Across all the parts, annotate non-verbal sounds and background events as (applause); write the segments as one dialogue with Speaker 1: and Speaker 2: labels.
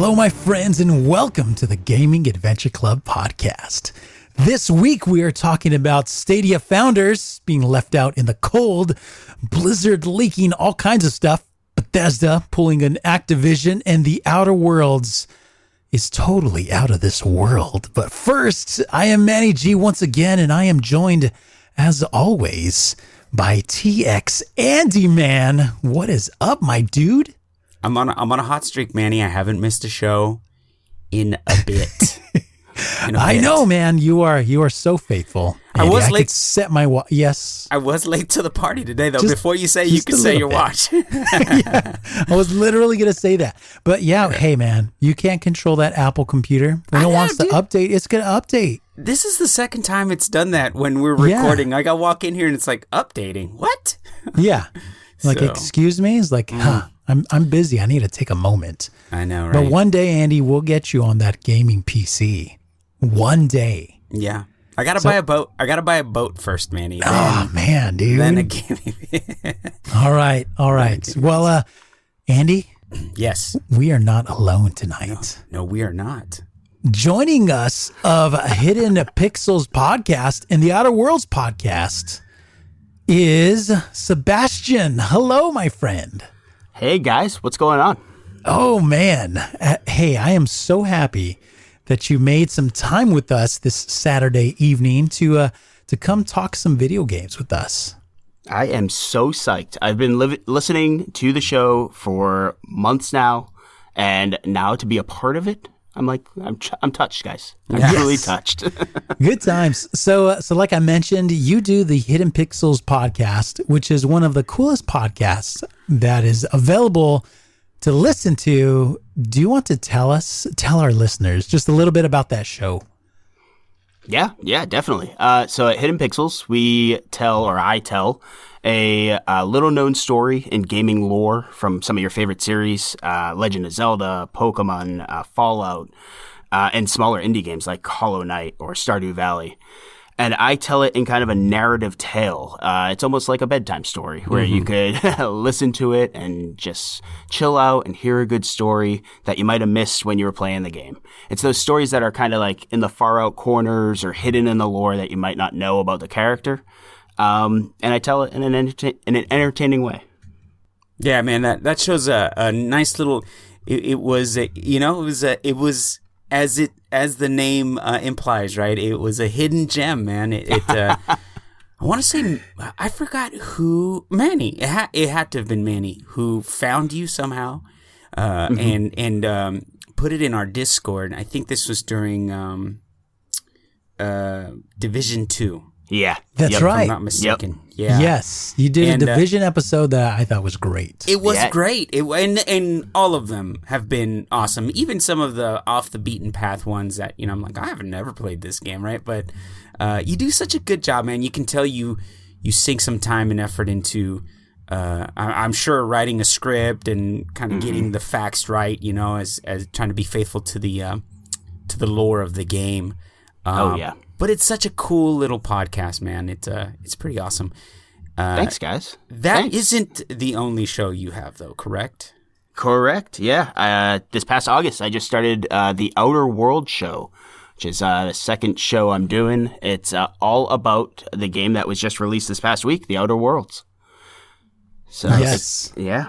Speaker 1: Hello, my friends, and welcome to the Gaming Adventure Club podcast. This week, we are talking about Stadia founders being left out in the cold, Blizzard leaking all kinds of stuff, Bethesda pulling an Activision, and the Outer Worlds is totally out of this world. But first, I am Manny G once again, and I am joined, as always, by TX Andy Man. What is up, my dude?
Speaker 2: I'm on a, I'm on a hot streak, Manny. I haven't missed a show in a bit. (laughs) In a
Speaker 1: I
Speaker 2: bit.
Speaker 1: know, man. You are you are so faithful.
Speaker 2: I was
Speaker 1: I
Speaker 2: late-
Speaker 1: set my wa- yes.
Speaker 2: I was late to the party today, though.
Speaker 1: Just-
Speaker 2: Before you say you can say your
Speaker 1: bit.
Speaker 2: watch. (laughs)
Speaker 1: I was literally gonna say that, but yeah, hey, man, you can't control that Apple computer. When it wants to update, it's gonna update.
Speaker 2: this is the second time it's done that when we're
Speaker 1: Yeah.
Speaker 2: recording. Like I walk in here and it's like updating. What?
Speaker 1: Yeah, (laughs) like
Speaker 2: So- Mm.
Speaker 1: excuse me, it's like, huh? I'm I'm busy. I need to take a moment.
Speaker 2: I know, right?
Speaker 1: But one day, Andy, we'll get you on that gaming PC. One day.
Speaker 2: yeah, I gotta buy a boat. I gotta buy a boat first, Manny. Then,
Speaker 1: Oh man, dude.
Speaker 2: then a gaming. (laughs)
Speaker 1: all right, all right. Well, uh, Andy,
Speaker 2: yes.
Speaker 1: we are not alone tonight.
Speaker 2: No, we are not.
Speaker 1: Joining us of Hidden Pixels podcast and the Outer Worlds podcast is Sebastian. Hello, my friend.
Speaker 3: Hey guys, what's going on?
Speaker 1: Oh man. Uh, hey, I am so happy that you made some time with us this Saturday evening to uh to come talk some video games with us.
Speaker 3: I am so psyched. I've been liv- listening to the show for months now, and now to be a part of it, I'm like, I'm, ch- I'm touched, guys. I'm
Speaker 1: Yes.
Speaker 3: truly touched. (laughs)
Speaker 1: Good times. So, uh, so like I mentioned, you do the Hidden Pixels podcast, which is one of the coolest podcasts that is available to listen to. Do you want to tell us, tell our listeners just a little bit about that show?
Speaker 3: yeah, yeah, definitely. Uh, so at Hidden Pixels, we tell, or I tell, a, uh little known story in gaming lore from some of your favorite series uh, Legend of Zelda, Pokemon, uh, Fallout, uh, and smaller indie games like Hollow Knight or Stardew Valley. And I tell it in kind of a narrative tale. Uh, it's almost like a bedtime story where you could (laughs) listen to it and just chill out and hear a good story that you might have missed when you were playing the game. It's those stories that are kind of like in the far out corners or hidden in the lore that you might not know about the character. Um, and I tell it in an, entertain- in an entertaining way.
Speaker 2: Yeah, man, that that shows a, a nice little. It, it was, a, you know, it was a, it was as it as the name uh, implies, right? It was a hidden gem, man. It, it uh, (laughs) I want to say, I forgot who Manny. It, ha- it had to have been Manny who found you somehow, uh, and and um, put it in our Discord. I think this was during um, uh, Division Two,
Speaker 3: Yeah.
Speaker 1: That's
Speaker 3: Yep.
Speaker 2: if
Speaker 1: right.
Speaker 2: I'm not mistaken. Yeah.
Speaker 1: Yes, you did
Speaker 2: And,
Speaker 1: a
Speaker 2: uh,
Speaker 1: division episode that I thought was great.
Speaker 2: It was
Speaker 3: Yeah.
Speaker 2: great. It and and all of them have been awesome. Even some of the off the beaten path ones that you know I'm like I haven't never played this game, right? But uh, you do such a good job, man. You can tell you you sink some time and effort into. Uh, I, I'm sure writing a script and kind of getting the facts right, you know, as as trying to be faithful to the uh, to the lore of the game.
Speaker 3: Oh,
Speaker 2: Um,
Speaker 3: yeah.
Speaker 2: But it's such a cool little podcast, man. It's uh, it's pretty awesome. Uh,
Speaker 3: Thanks, guys.
Speaker 2: That
Speaker 3: Thanks.
Speaker 2: not the only show you have, though, correct?
Speaker 3: Correct. Yeah. Uh, this past August, I just started uh, the Outer World show, which is uh, the second show I'm doing. It's uh, all about the game that was just released this past week, The Outer Worlds. So
Speaker 1: Yes.
Speaker 3: yeah.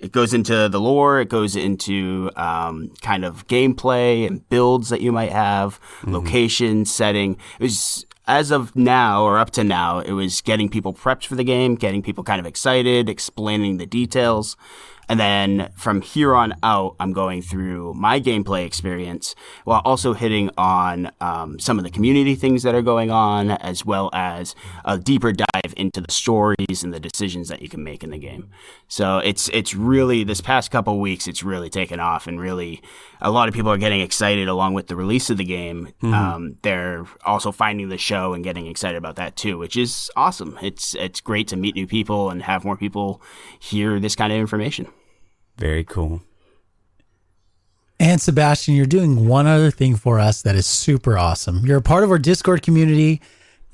Speaker 3: It goes into the lore. It goes into um, kind of gameplay and builds that you might have, location, setting. It was as of now or up to now, it was getting people prepped for the game, getting people kind of excited, explaining the details. And then from here on out, I'm going through my gameplay experience while also hitting on um, some of the community things that are going on, as well as a deeper dive into the stories and the decisions that you can make in the game. So it's it's really this past couple weeks, it's really taken off, and really a lot of people are getting excited along with the release of the game. Mm-hmm. Um, they're also finding the show and getting excited about that too, which is awesome. It's it's great to meet new people and have more people hear this kind of information.
Speaker 2: Very cool.
Speaker 1: And Sebastian, you're doing one other thing for us that is super awesome. You're a part of our Discord community,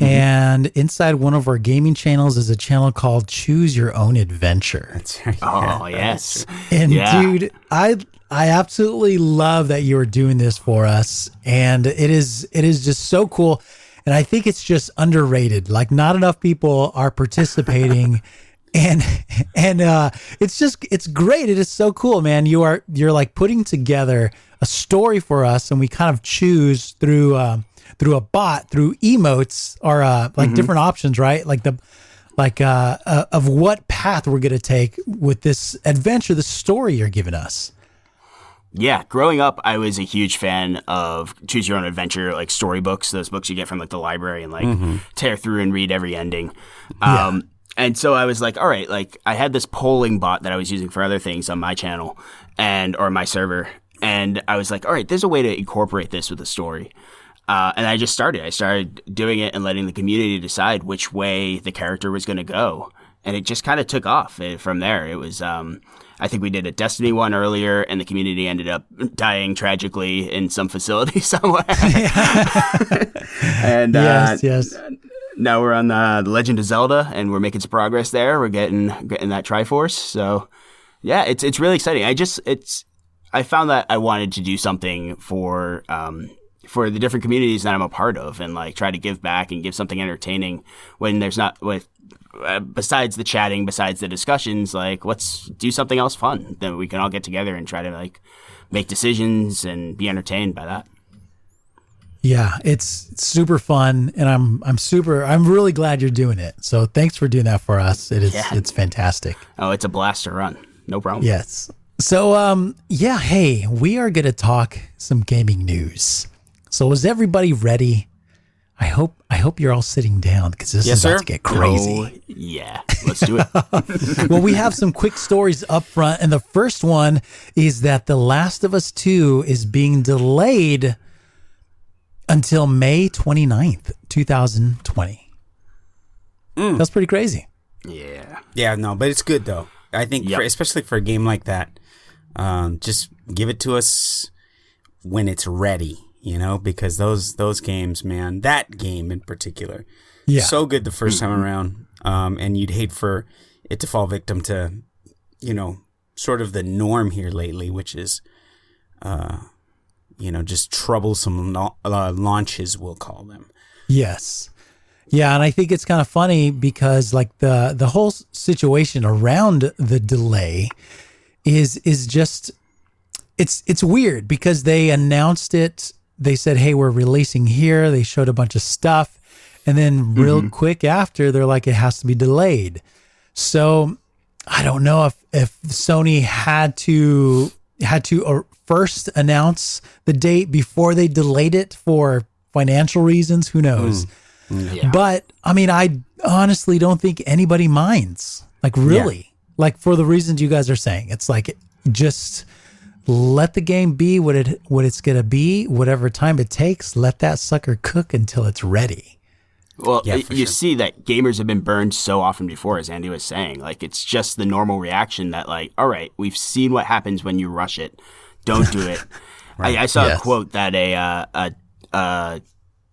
Speaker 1: mm-hmm. and inside one of our gaming channels is a channel called Choose Your Own Adventure.
Speaker 2: That's right.
Speaker 3: Oh, yes.
Speaker 1: And yeah. dude, I I absolutely love that you are doing this for us. And it is it is just so cool. And I think it's just underrated. Like not enough people are participating (laughs) and (laughs) and uh, it's just it's great. It is so cool, man. You are you're like putting together a story for us, and we kind of choose through uh, through a bot through emotes or uh, like mm-hmm. different options, right? Like the like uh, uh of what path we're gonna take with this adventure, the story you're giving us.
Speaker 3: Yeah, growing up, I was a huge fan of choose your own adventure, like storybooks, those books you get from like the library and like mm-hmm. tear through and read every ending. Um, yeah and so I was like, all right, like I had this polling bot that I was using for other things on my channel and or my server, and I was like, all right, there's a way to incorporate this with a story. Uh, and I just started. I started doing it and letting the community decide which way the character was going to go, and it just kind of took off eh, from there. It was, um, I think we did a Destiny one earlier, and the community ended up dying tragically in some (laughs) facility somewhere. (laughs) (laughs) and
Speaker 1: yes, uh, yes
Speaker 3: now we're on the, the Legend of Zelda, and we're making some progress there. We're getting getting that Triforce. So yeah, it's it's really exciting. I just it's I found that I wanted to do something for um, for the different communities that I'm a part of, and like try to give back and give something entertaining when there's not with. Uh, besides the chatting, besides the discussions, like let's do something else fun. Then we can all get together and try to like make decisions and be entertained by that.
Speaker 1: Yeah, it's, super fun, and I'm I'm super I'm really glad you're doing it. So thanks for doing that for us. It is yeah. it's fantastic.
Speaker 3: Oh, it's a blast to run. No problem.
Speaker 1: Yes. So um yeah, hey, we are gonna talk some gaming news. So is everybody ready? I hope I hope you're all sitting down because this yes, is about sir? to get crazy.
Speaker 3: Oh, yeah, let's do it. (laughs) (laughs)
Speaker 1: well, we have some quick stories up front, and the first one is that The Last of Us Two is being delayed until May 29th, 2020. Mm. That's pretty crazy.
Speaker 3: Yeah.
Speaker 2: Yeah, no, but it's good though. I think, yep. for, especially for a game like that, um, just give it to us when it's ready, you know, because those those games, man, that game in particular, yeah, so good the 1st time mm-hmm. around, um, and you'd hate for it to fall victim to, you know, sort of the norm here lately, which is, uh, you know, just troublesome uh, launches, we'll call them.
Speaker 1: Yes. Yeah, and I think it's kind of funny because like the the whole situation around the delay is is just it's it's weird because they announced it. They said, "Hey, we're releasing here." They showed a bunch of stuff, and then real mm-hmm. quick after, they're like, "It has to be delayed." So I don't know if if Sony had to had to first announce the date before they delayed it for financial reasons. Who knows? Mm. Yeah. But I mean, I honestly don't think anybody minds. Like, really, yeah. like for the reasons you guys are saying, it's like just let the game be what it what it's gonna be, whatever time it takes. Let that sucker cook until it's ready.
Speaker 3: Well, yeah, you sure. see that gamers have been burned so often before, as Andy was saying. Like, it's just the normal reaction that, like, all right, we've seen what happens when you rush it. Don't do it. (laughs) right. I, I, saw yes. a quote that a, uh, a, a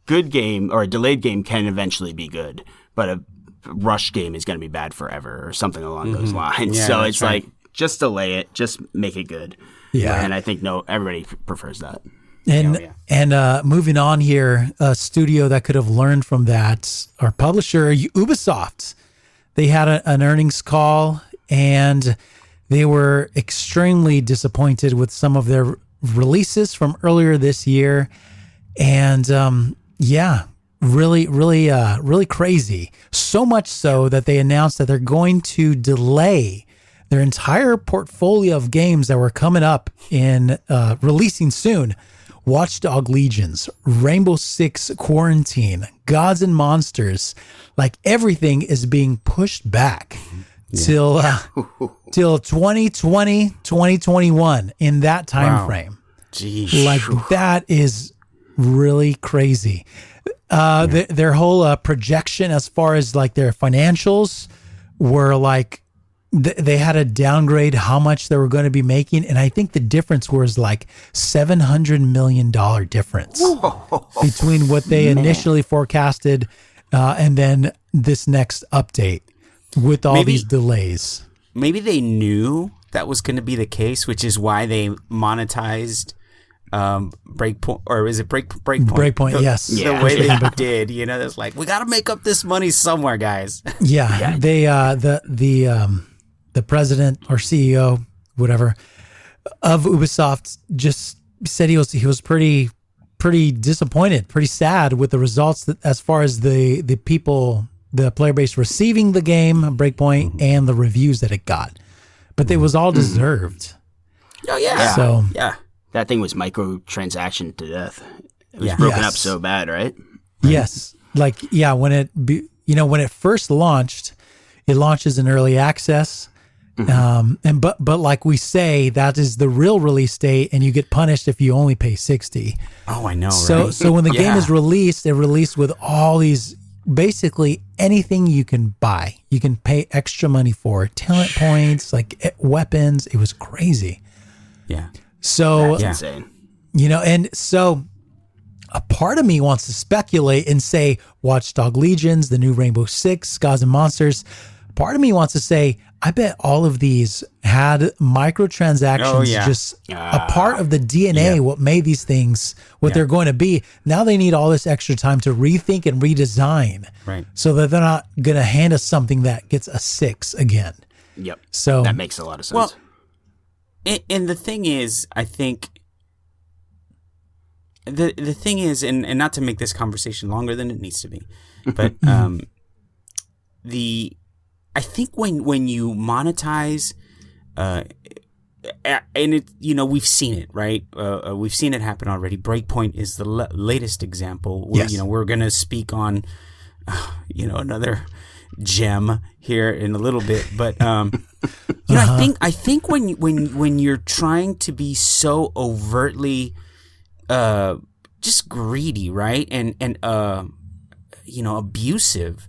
Speaker 3: good game or a delayed game can eventually be good, but a rush game is going to be bad forever or something along mm-hmm. those lines. Yeah, so it's right. like, just delay it, just make it good. Yeah. And I think, no, everybody prefers that.
Speaker 1: And yeah. and uh, moving on here, a studio that could have learned from that, our publisher Ubisoft, they had a, an earnings call and they were extremely disappointed with some of their releases from earlier this year, and um, yeah, really, really, uh, really crazy. So much so that they announced that they're going to delay their entire portfolio of games that were coming up in uh, releasing soon. Watchdog Legions, Rainbow Six Quarantine, Gods and Monsters, like everything is being pushed back till uh, (laughs) till 2020, 2021 in that time
Speaker 2: Wow.
Speaker 1: frame.
Speaker 2: Jeez.
Speaker 1: Like that is really crazy. Uh, th- their whole uh, projection as far as like their financials were like th- they had to downgrade how much they were going to be making, and I think the difference was like seven hundred million dollar difference between what they initially forecasted uh, and then this next update with all
Speaker 2: Maybe-
Speaker 1: these delays.
Speaker 2: maybe they knew that was going to be the case, which is why they monetized um, Breakpoint, or is it Break Breakpoint?
Speaker 1: Breakpoint,
Speaker 2: the,
Speaker 1: yes.
Speaker 2: The
Speaker 3: Yeah.
Speaker 2: way they (laughs) did, you know, it's like we got to make up this money somewhere, guys. (laughs)
Speaker 1: Yeah, they uh the the um the president or CEO whatever of Ubisoft just said he was he was pretty pretty disappointed, pretty sad with the results that, as far as the the people the player base receiving the game Breakpoint mm-hmm. and the reviews that it got. But it was all mm-hmm. deserved.
Speaker 2: oh yeah,
Speaker 1: So
Speaker 2: yeah,
Speaker 3: That thing was microtransaction to death. It was
Speaker 2: Yeah.
Speaker 3: broken
Speaker 1: Yes.
Speaker 3: up so bad, right?
Speaker 1: Yes, like yeah, when it be, you know when it first launched, it launches in early access, mm-hmm. um, and but but like we say, that is the real release date, and you get punished if you only pay sixty.
Speaker 2: oh I know,
Speaker 1: So
Speaker 2: right?
Speaker 1: so when the (laughs) game is released, it released with all these basically anything you can buy, you can pay extra money for talent (sighs) points, like eh, weapons. It was crazy.
Speaker 2: yeah,
Speaker 1: So
Speaker 3: That's insane.
Speaker 1: you know, and so a part of me wants to speculate and say Watchdog Legions, the new Rainbow Six, Gods and Monsters. Part of me wants to say, I bet all of these had microtransactions
Speaker 2: Oh, yeah.
Speaker 1: just a part of the DNA, what made these things what they're going to be. Now they need all this extra time to rethink and redesign
Speaker 2: right.
Speaker 1: so that they're not going to hand us something that gets a six again.
Speaker 3: Yep.
Speaker 1: So
Speaker 3: That makes a lot of sense.
Speaker 2: Well, and, and the thing is, I think the the thing is, and, and not to make this conversation longer than it needs to be, but (laughs) um, the I think when when you monetize, uh, and it you know we've seen it right, uh, uh, we've seen it happen already. Breakpoint is the la- latest example. Where,
Speaker 1: Yes.
Speaker 2: You know we're gonna speak on, (sighs) you know another gem here in a little bit, but um, (laughs) you know, I think I think when when when you're trying to be so overtly, uh, just greedy, right, and and uh, you know, abusive,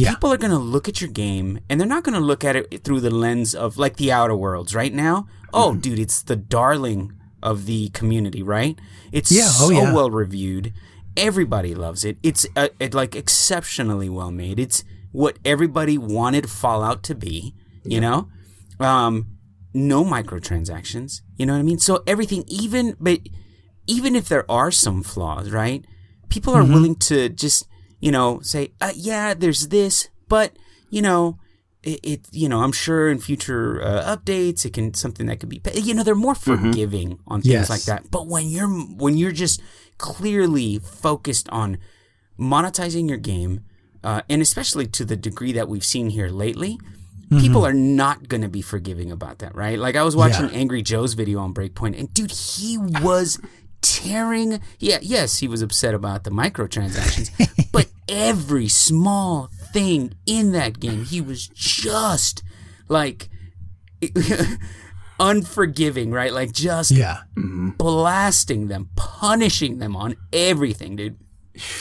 Speaker 1: Yeah.
Speaker 2: people are gonna look at your game and they're not gonna look at it through the lens of like the Outer Worlds right now. Oh,
Speaker 1: Mm-hmm.
Speaker 2: dude, it's the darling of the community, right? It's
Speaker 1: Yeah, oh,
Speaker 2: so
Speaker 1: yeah.
Speaker 2: well reviewed. Everybody loves it. It's uh, it, like exceptionally well made. It's what everybody wanted Fallout to be. You know, um, no microtransactions. You know what I mean? So everything, even but even if there are some flaws, right? People are willing to just you know say, uh, yeah, there's this, but you know. It, it you know I'm sure in future uh, updates it can something that could be you know they're more forgiving on things
Speaker 1: Yes.
Speaker 2: like that but when you're when you're just clearly focused on monetizing your game, uh, and especially to the degree that we've seen here lately, people are not going to be forgiving about that, right? Like I was watching
Speaker 1: Yeah.
Speaker 2: Angry Joe's video on Breakpoint, and dude, he (sighs) was tearing. Yeah, yes, he was upset about the microtransactions, (laughs) but every small thing in that game, he was just like (laughs) unforgiving, right? Like just
Speaker 1: yeah. Mm-hmm.
Speaker 2: blasting them, punishing them on everything, dude.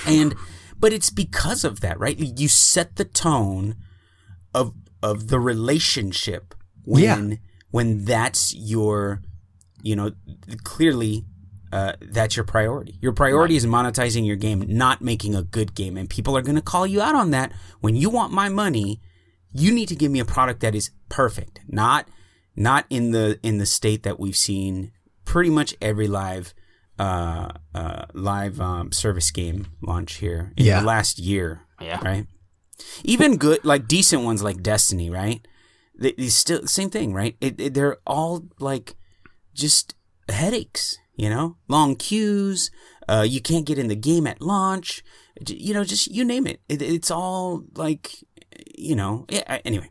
Speaker 2: And but it's because of that, right? You set the tone of of the relationship when
Speaker 1: Yeah.
Speaker 2: when that's your you know clearly uh, that's your priority. Your priority is monetizing your game, not making a good game. And people are going to call you out on that. When you want my money, you need to give me a product that is perfect, not not in the in the state that we've seen pretty much every live uh, uh, live um, service game launch here in
Speaker 1: Yeah.
Speaker 2: the last year.
Speaker 3: Yeah.
Speaker 2: Right. Even good, like decent ones like Destiny, right? They, they still same thing, right? It, it- they're all like just headaches, you know, long queues. Uh, you can't get in the game at launch. You know, just you name it. it it's all like, you know. Yeah. I- Anyway,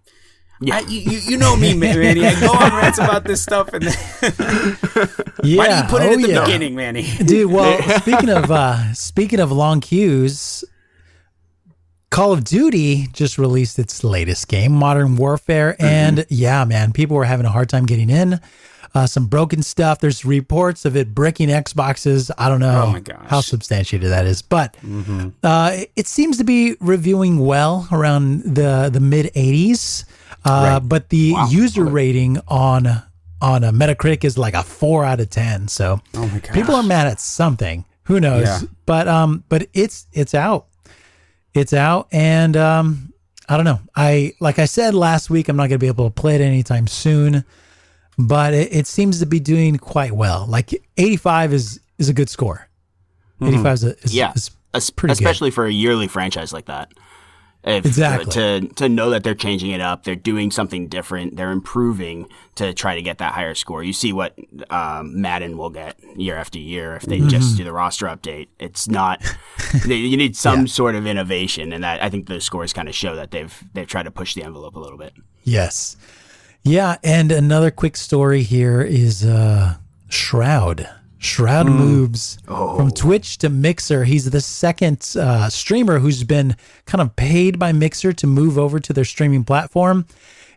Speaker 2: I, you, you know me, Manny. I go on rants about this stuff, and
Speaker 1: Yeah. (laughs)
Speaker 2: why do you put it
Speaker 1: oh,
Speaker 2: at the
Speaker 1: yeah.
Speaker 2: beginning, Manny?
Speaker 1: Dude, well, (laughs) speaking of uh speaking of long queues, Call of Duty just released its latest game, Modern Warfare,
Speaker 2: Mm-hmm.
Speaker 1: and yeah, man, people were having a hard time getting in. Uh, some broken stuff. There's reports of it bricking Xboxes. I don't know
Speaker 2: Oh. Mm-hmm.
Speaker 1: how substantiated that is, but uh, it- it seems to be reviewing well around the the mid 80s. Uh, But the user rating on on a Metacritic is like a four out of ten. So
Speaker 2: Oh my
Speaker 1: people are mad at something. Who knows?
Speaker 2: Yeah.
Speaker 1: But um, but it's it's out. It's out, and um, I don't know. I like I said last week, I'm not going to be able to play it anytime soon. But it, it seems to be doing quite well. Like 85 is is a good score. 85 is, a, is,
Speaker 3: Yeah,
Speaker 1: is pretty good.
Speaker 3: especially for a yearly franchise like that. If,
Speaker 1: Exactly.
Speaker 3: to to know that they're changing it up, they're doing something different, they're improving to try to get that higher score. You see what um, Madden will get year after year if they
Speaker 1: Mm-hmm.
Speaker 3: just do the roster update. It's not. they, you need (laughs) some sort of innovation, and that I think those scores kind of show that they've they've tried to push the envelope a little bit.
Speaker 1: Yes. Yeah, and another quick story here is uh Shroud. Shroud moves from Twitch to Mixer. He's the second uh, streamer who's been kind of paid by Mixer to move over to their streaming platform.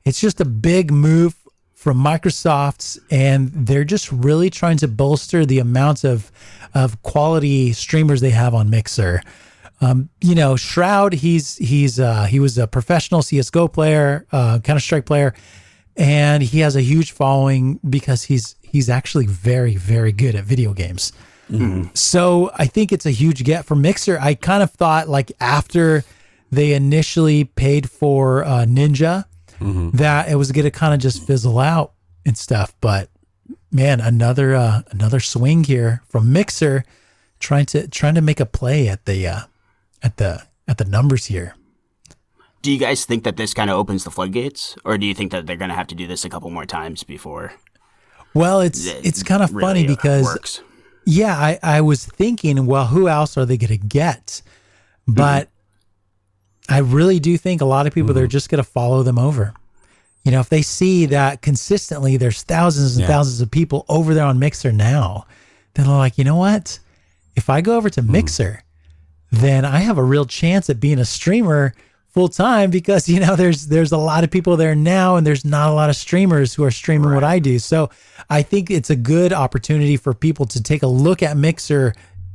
Speaker 1: It's just a big move from Microsoft, and they're just really trying to bolster the amount of of quality streamers they have on Mixer Um, you know, Shroud, he's he's uh, he was a professional CS:GO player, uh, Counter Strike player, and he has a huge following because he's he's actually very very good at video games. So I think it's a huge get for Mixer. I kind of thought like after they initially paid for uh, Ninja, that it was going to kind of just fizzle out and stuff. But man, another uh, another swing here from Mixer, trying to trying to make a play at the uh, at the at the numbers here.
Speaker 3: Do you guys think that this kind of opens the floodgates, or do you think that they're going to have to do this a couple more times before
Speaker 1: Well, it's
Speaker 3: it
Speaker 1: it's kind of
Speaker 3: really,
Speaker 1: funny
Speaker 3: uh,
Speaker 1: because
Speaker 3: works?
Speaker 1: yeah, I I was thinking, well, who else are they going to get? But mm-hmm. I really do think a lot of people they're mm-hmm. just going to follow them over. You know, if they see that consistently, there's thousands and
Speaker 2: Yeah.
Speaker 1: thousands of people over there on Mixer now, then they're like, you know what? If I go over to mm-hmm. Mixer, then I have a real chance at being a streamer full time because (laughs) you know there's there's a lot of people there now and there's not a lot of streamers who are streaming what I do. So I think it's a good opportunity for people to take a look at Mixer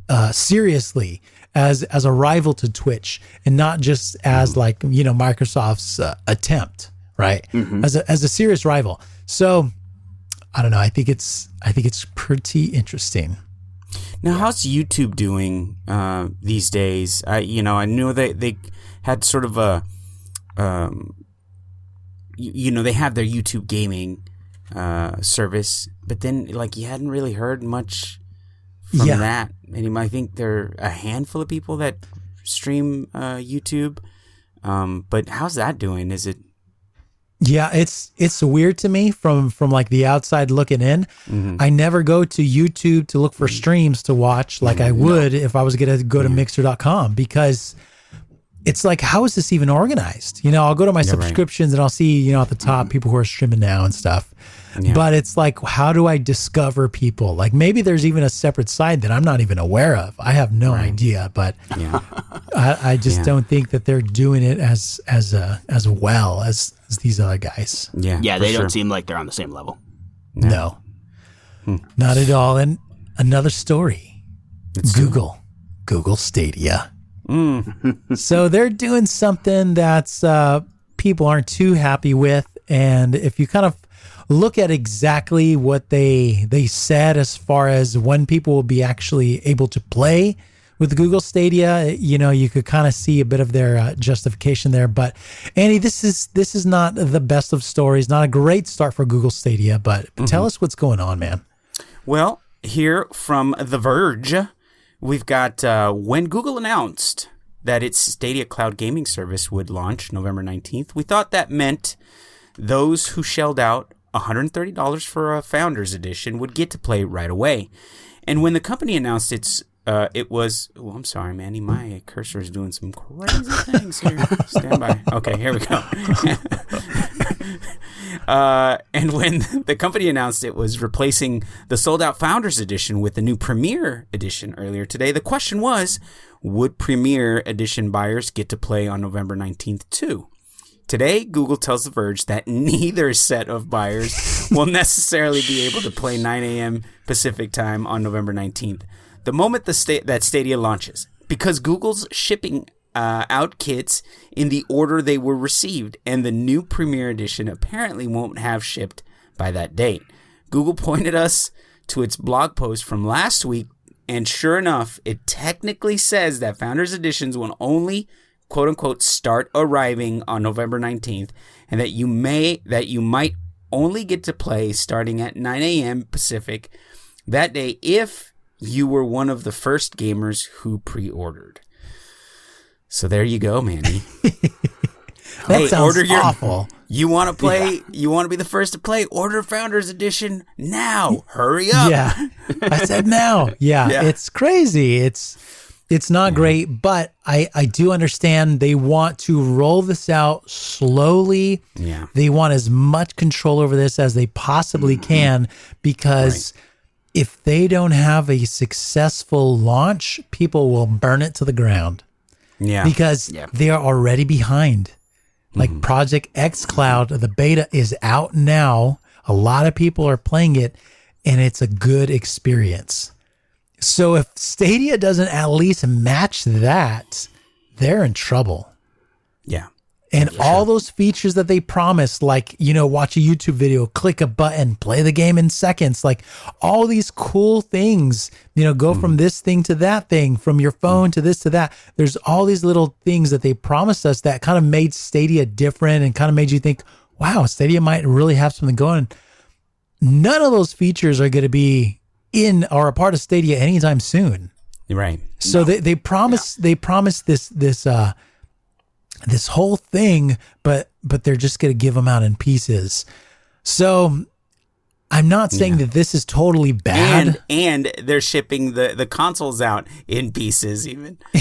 Speaker 1: uh, seriously as as a rival to Twitch and not just as like you know Microsoft's uh, attempt, right? As a as a serious rival. So I don't know. I think it's I think it's pretty interesting.
Speaker 2: Now, how's YouTube doing uh, these days? I, you know, I know they they had sort of a, um, you, you know, they have their YouTube gaming uh, service, but then like you hadn't really heard much from
Speaker 1: Yeah.
Speaker 2: that. And I think there are a handful of people that stream uh, YouTube. Um, but how's that doing? Is it?
Speaker 1: Yeah, it's it's weird to me from from like the outside looking in. I never go to YouTube to look for streams to watch like I would if I was going to go to mixer.com because it's like how is this even organized? You know, I'll go to my
Speaker 2: right.
Speaker 1: subscriptions and I'll see, you know, at the top people who are streaming now and stuff. But it's like how do I discover people? Like maybe there's even a separate side that I'm not even aware of. I have no idea, but
Speaker 2: Yeah. (laughs)
Speaker 1: I, I just
Speaker 2: Yeah.
Speaker 1: don't think that they're doing it as as uh, as well as, as these other guys.
Speaker 2: Yeah.
Speaker 3: Yeah, they
Speaker 2: sure.
Speaker 3: don't seem like they're on the same level.
Speaker 1: No,
Speaker 2: Hmm.
Speaker 1: not at all. And another story Google, Google Stadia.
Speaker 2: Mm.
Speaker 1: so they're doing something that's uh, people aren't too happy with. And if you kind of look at exactly what they they said as far as when people will be actually able to play with Google Stadia, you know, you could kind of see a bit of their uh, justification there. But Andy, this is this is not the best of stories. Not a great start for Google Stadia, but tell us what's going on, man.
Speaker 2: Well, here from The Verge, we've got uh, when Google announced that its Stadia Cloud gaming service would launch November 19th, we thought that meant those who shelled out $130 for a Founders Edition would get to play right away. And when the company announced its uh, it was. Oh, I'm sorry, Manny. My cursor is doing some crazy things here. Stand by. Okay, here we go. (laughs) uh, and when the company announced it was replacing the sold out Founders Edition with the new Premier Edition earlier today, the question was would Premier Edition buyers get to play on November 19th too? Today, Google tells The Verge that neither set of buyers will necessarily be able to play 9 a.m. Pacific time on November 19th, the moment the sta- that Stadia launches, because Google's shipping uh, out kits in the order they were received, and the new Premier Edition apparently won't have shipped by that date. Google (laughs) pointed us to its blog post from last week, and sure enough, it technically says that Founders Editions will only quote unquote start arriving on November 19th and that you may that you might only get to play starting at 9 a.m. Pacific that day if you were one of the first gamers who pre-ordered. So there you go, Manny. (laughs)
Speaker 1: That sounds awful.
Speaker 2: You want to play? You want to be the first to play? Order Founders Edition now. Hurry up.
Speaker 1: Yeah. (laughs) I said now. Yeah,
Speaker 2: Yeah.
Speaker 1: It's crazy. It's it's not great, but I I do understand they want to roll this out slowly.
Speaker 2: Yeah.
Speaker 1: They want as much control over this as they possibly mm-hmm. can because if they don't have a successful launch, people will burn it to the ground
Speaker 2: Yeah.
Speaker 1: because
Speaker 3: Yeah.
Speaker 1: they are already behind. Like mm-hmm. Project xCloud, the beta is out now. A lot of people are playing it, and it's a good experience. So if Stadia doesn't at least match that, they're in trouble.
Speaker 2: yeah.
Speaker 1: And all those features that they promised, like, you know, watch a YouTube video, click a button, play the game in seconds, like all these cool things, you know, go from this thing to that thing, from your phone to this to that. There's all these little things that they promised us that kind of made Stadia different and kind of made you think, wow, Stadia might really have something going. None of those features are going to be in or a part of Stadia anytime soon.
Speaker 2: Right.
Speaker 1: So they they promise they promise this this uh this whole thing, but but they're just gonna give them out in pieces. So I'm not saying that this is totally bad.
Speaker 2: And and they're shipping the the consoles out in pieces even. (laughs)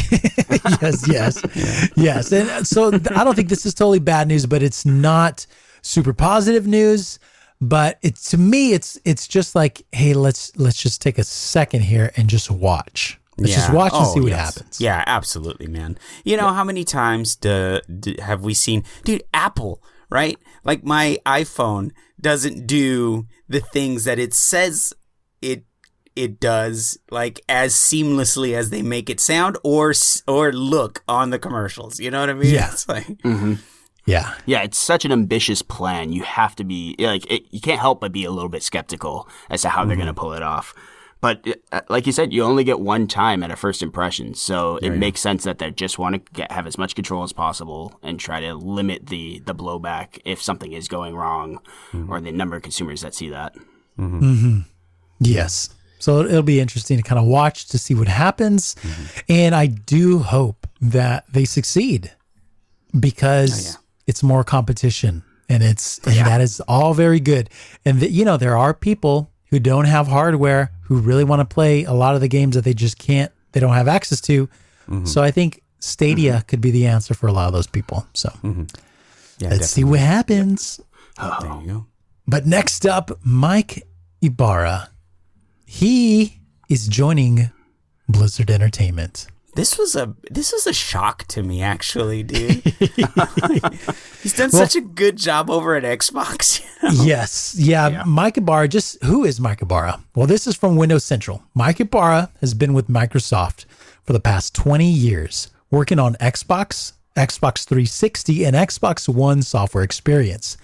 Speaker 1: yes, yes, (laughs) yes. And so I don't think this is totally bad news, but it's not super positive news. But it's to me, it's it's just like, hey, let's let's just take a second here and just watch. Let's just watch and
Speaker 2: Oh,
Speaker 1: see what
Speaker 2: yes.
Speaker 1: happens.
Speaker 2: Yeah, absolutely, man. You know how many times do, do, have we seen, dude? Apple, right? Like my iPhone doesn't do the things that it says it it does, like as seamlessly as they make it sound or or look on the commercials. You know what I mean?
Speaker 1: Yeah. (laughs)
Speaker 2: It's like, mm-hmm.
Speaker 1: Yeah.
Speaker 3: Yeah, it's such an ambitious plan. You have to be like it, you can't help but be a little bit skeptical as to how they're mm-hmm. going to pull it off. But uh, like you said, you only get one time at a first impression, so it makes sense that they just want to get, have as much control as possible and try to limit the the blowback if something is going wrong, mm-hmm. or the number of consumers that see that. Mm-hmm. Mm-hmm.
Speaker 1: Yes. So it'll be interesting to kind of watch to see what happens. And I do hope that they succeed because oh, it's more competition and it's and that is all very good. And that you know, there are people who don't have hardware who really want to play a lot of the games that they just can't they don't have access to. Mm-hmm. So I think Stadia mm-hmm. could be the answer for a lot of those people. So mm-hmm.
Speaker 2: yeah,
Speaker 1: let's see what happens.
Speaker 2: definitely. There you go.
Speaker 1: But next up, Mike Ibarra. He is joining Blizzard Entertainment.
Speaker 2: This was a this was a shock to me, actually, dude. (laughs) He's done such a good job over at Xbox. (laughs)
Speaker 1: Yes. Yeah, Mike Ibarra, just who is Mike Ibarra? Well, this is from Windows Central. Mike Ibarra has been with Microsoft for the past 20 years, working on Xbox, Xbox 360, and Xbox One software experience.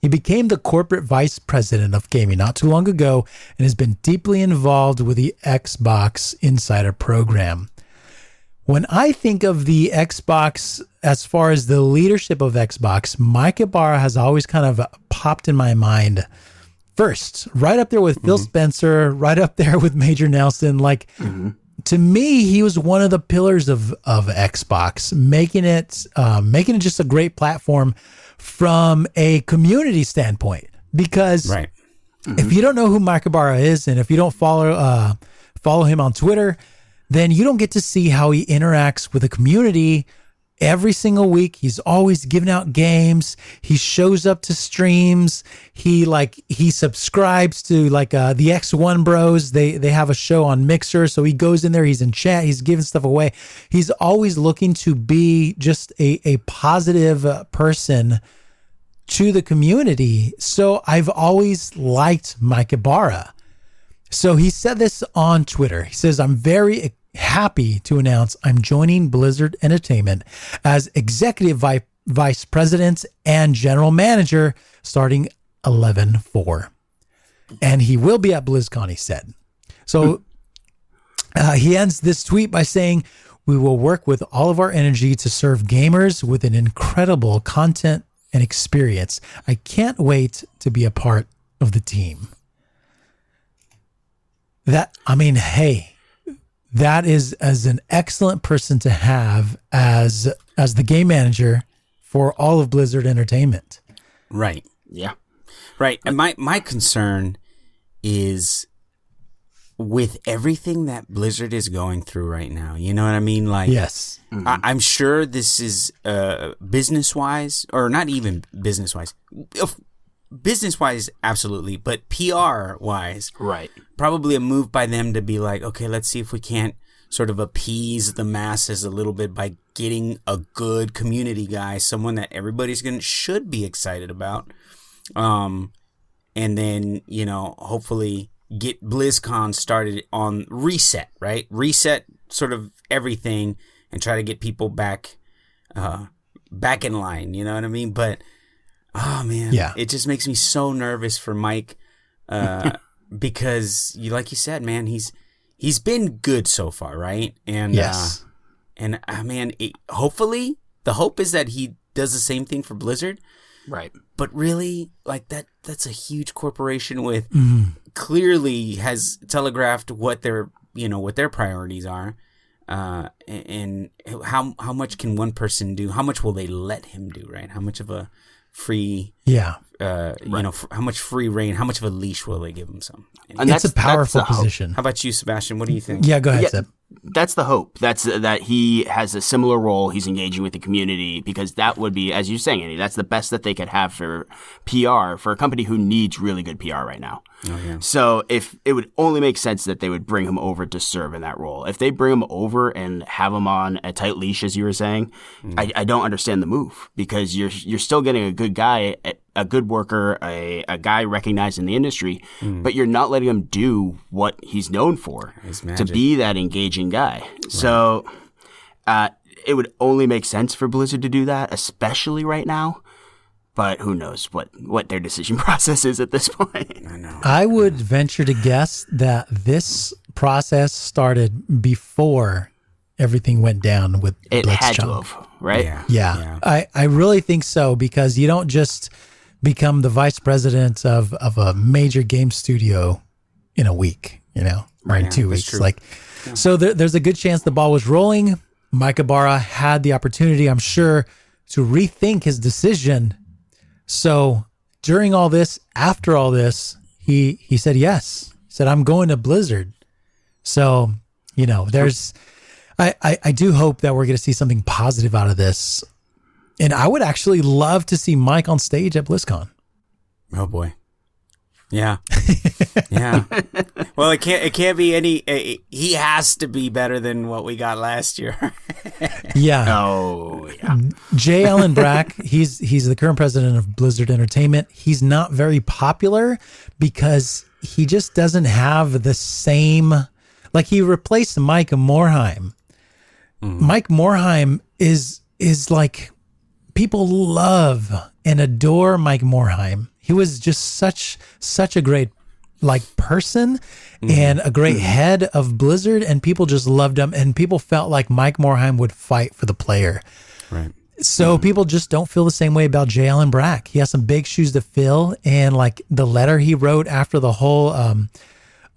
Speaker 1: He became the corporate vice president of gaming not too long ago and has been deeply involved with the Xbox Insider program. When I think of the Xbox, as far as the leadership of Xbox, Mike Ibarra has always kind of popped in my mind first, right up there with Phil Spencer, right up there with Major Nelson. Like, to me, he was one of the pillars of of Xbox, making it um, making it just a great platform from a community standpoint. Because
Speaker 2: right.
Speaker 1: if you don't know who Mike Ibarra is, and if you don't follow uh, follow him on Twitter, then you don't get to see how he interacts with the community every single week. He's always giving out games. He shows up to streams. He like he subscribes to like uh the X1 Bros. They they have a show on Mixer, so he goes in there, he's in chat, he's giving stuff away. He's always looking to be just a a positive uh, person to the community. So I've always liked Mike Ibarra. So he said this on Twitter. He says, I'm very happy to announce I'm joining Blizzard Entertainment as executive vi- vice president and general manager starting 11 4. And he will be at BlizzCon, he said. So uh, he ends this tweet by saying, We will work with all of our energy to serve gamers with an incredible content and experience. I can't wait to be a part of the team. That, I mean, hey, that is as an excellent person to have as as the game manager for all of Blizzard Entertainment.
Speaker 2: Right.
Speaker 3: Yeah.
Speaker 2: Right. And my my concern is with everything that Blizzard is going through right now. You know what I mean? Like
Speaker 1: Yes.
Speaker 2: I, I'm sure this is uh, business wise, or not even business wise. Business wise, absolutely, but PR wise,
Speaker 3: Right.
Speaker 2: probably a move by them to be like, okay, let's see if we can't sort of appease the masses a little bit by getting a good community guy, someone that everybody's gonna should be excited about. Um, and then you know, hopefully get BlizzCon started on reset, right? Reset sort of everything and try to get people back, uh, back in line. You know what I mean? But oh man,
Speaker 1: Yeah.
Speaker 2: it just makes me so nervous for Mike, uh, (laughs) because you like you said, man, he's he's been good so far, right? And
Speaker 1: Yes.
Speaker 2: uh, and uh, man, it, hopefully the hope is that he does the same thing for Blizzard
Speaker 3: Right.
Speaker 2: but really like that that's a huge corporation with
Speaker 1: Mhm.
Speaker 2: clearly has telegraphed what their you know what their priorities are uh and and how how much can one person do how much will they let him do right how much of a free
Speaker 1: Yeah.
Speaker 2: uh you know f- how much free reign how much of a leash will they give him some
Speaker 3: And
Speaker 1: it's a
Speaker 3: that's- that's
Speaker 1: powerful
Speaker 3: the hope.
Speaker 1: position.
Speaker 2: how about you sebastian what do you think
Speaker 1: Yeah, go ahead,
Speaker 3: Yeah.
Speaker 1: Seb.
Speaker 3: That's the hope. That's that he has a similar role. He's engaging with the community because that would be, as you're saying, Andy, that's the best that they could have for PR for a company who needs really good PR right now.
Speaker 2: oh, yeah.
Speaker 3: So if it would only make sense that they would bring him over to serve in that role. If they bring him over and have him on a tight leash, as you were saying, I, I don't understand the move because you're you're still getting a good guy, a, a good worker, a, a guy recognized in the industry, but you're not letting him do what he's known for to be that engaging guy. So uh, it would only make sense for Blizzard to do that, especially right now. But who knows what, what their decision (laughs) process is at this point.
Speaker 2: i know
Speaker 1: I would venture to guess that this process started before everything went down with
Speaker 3: It had to have, right?
Speaker 2: yeah
Speaker 1: Yeah, I, I really think so because you don't just become the vice president of, of a major game studio in a week, you know, or in two
Speaker 2: that's
Speaker 1: weeks.
Speaker 2: true.
Speaker 1: Like, so there, there's a good chance the ball was rolling. Mike Ibarra had the opportunity, I'm sure, to rethink his decision. So during all this, after all this, he he said yes. He said, "I'm going to Blizzard." So you know, there's. I, I, I do hope that we're going to see something positive out of this. And I would actually love to see Mike on stage at BlizzCon.
Speaker 2: Oh boy. Yeah. (laughs) yeah. Well, it can't. It can't be any. eh, he has to be better than what we got last year. (laughs)
Speaker 1: Yeah.
Speaker 3: Oh, yeah.
Speaker 1: J. Allen Brack, (laughs) he's he's the current president of Blizzard Entertainment. He's not very popular because he just doesn't have the same like he replaced Mike Morhaime. Mm. Mike Morhaime is is like people love and adore Mike Morhaime. He was just such such a great like person mm. and a great mm. head of Blizzard and people just loved him and people felt like Mike Morhaime would fight for the player.
Speaker 2: right.
Speaker 1: So people just don't feel the same way about J. Allen Brack. He has some big shoes to fill, and like the letter he wrote after the whole um,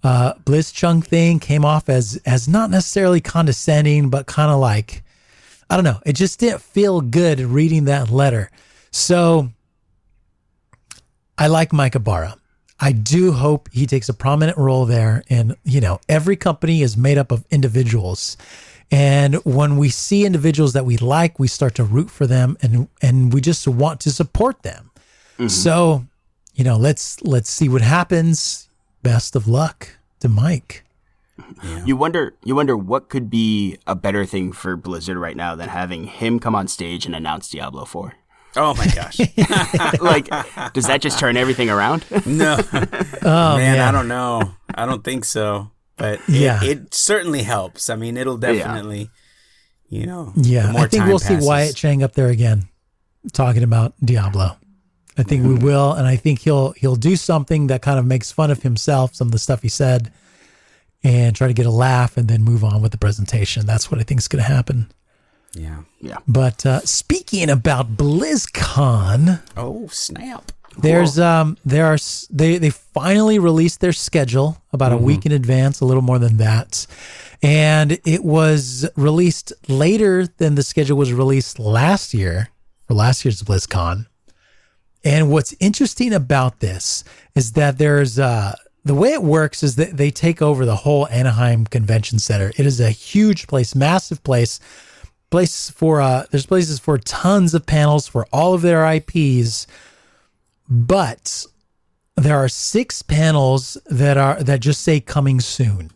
Speaker 1: uh, Blitzchung thing came off as as not necessarily condescending, but kind of like I don't know. It just didn't feel good reading that letter. So I like Mike Ibarra. I do hope he takes a prominent role there. And you know, every company is made up of individuals. And when we see individuals that we like, we start to root for them and and we just want to support them. So, you know, let's let's see what happens. Best of luck to Mike.
Speaker 3: You wonder, you wonder what could be a better thing for Blizzard right now than having him come on stage and announce Diablo Four.
Speaker 2: Oh my gosh. (laughs)
Speaker 3: like, does that just turn everything around?
Speaker 2: no. (laughs)
Speaker 1: Oh
Speaker 2: man,
Speaker 1: man,
Speaker 2: I don't know. I don't think so. But it,
Speaker 1: Yeah.
Speaker 2: it certainly helps. I mean, it'll definitely, you know.
Speaker 1: Yeah,
Speaker 2: more
Speaker 1: I think
Speaker 2: time
Speaker 1: we'll see. Wyatt Chang up there again, talking about Diablo. I think we will, and I think he'll he'll do something that kind of makes fun of himself, some of the stuff he said, and try to get a laugh, and then move on with the presentation. That's what I think is going to happen.
Speaker 2: Yeah.
Speaker 3: yeah.
Speaker 1: But uh, speaking about BlizzCon,
Speaker 2: Oh snap!
Speaker 1: there's um there are they they finally released their schedule about a week in advance, a little more than that. And it was released later than the schedule was released last year for last year's BlizzCon. And what's interesting about this is that there's uh the way it works is that they take over the whole Anaheim Convention Center. It is a huge place, massive place. Places for uh there's places for tons of panels for all of their IPs but there are six panels that are that just say coming soon.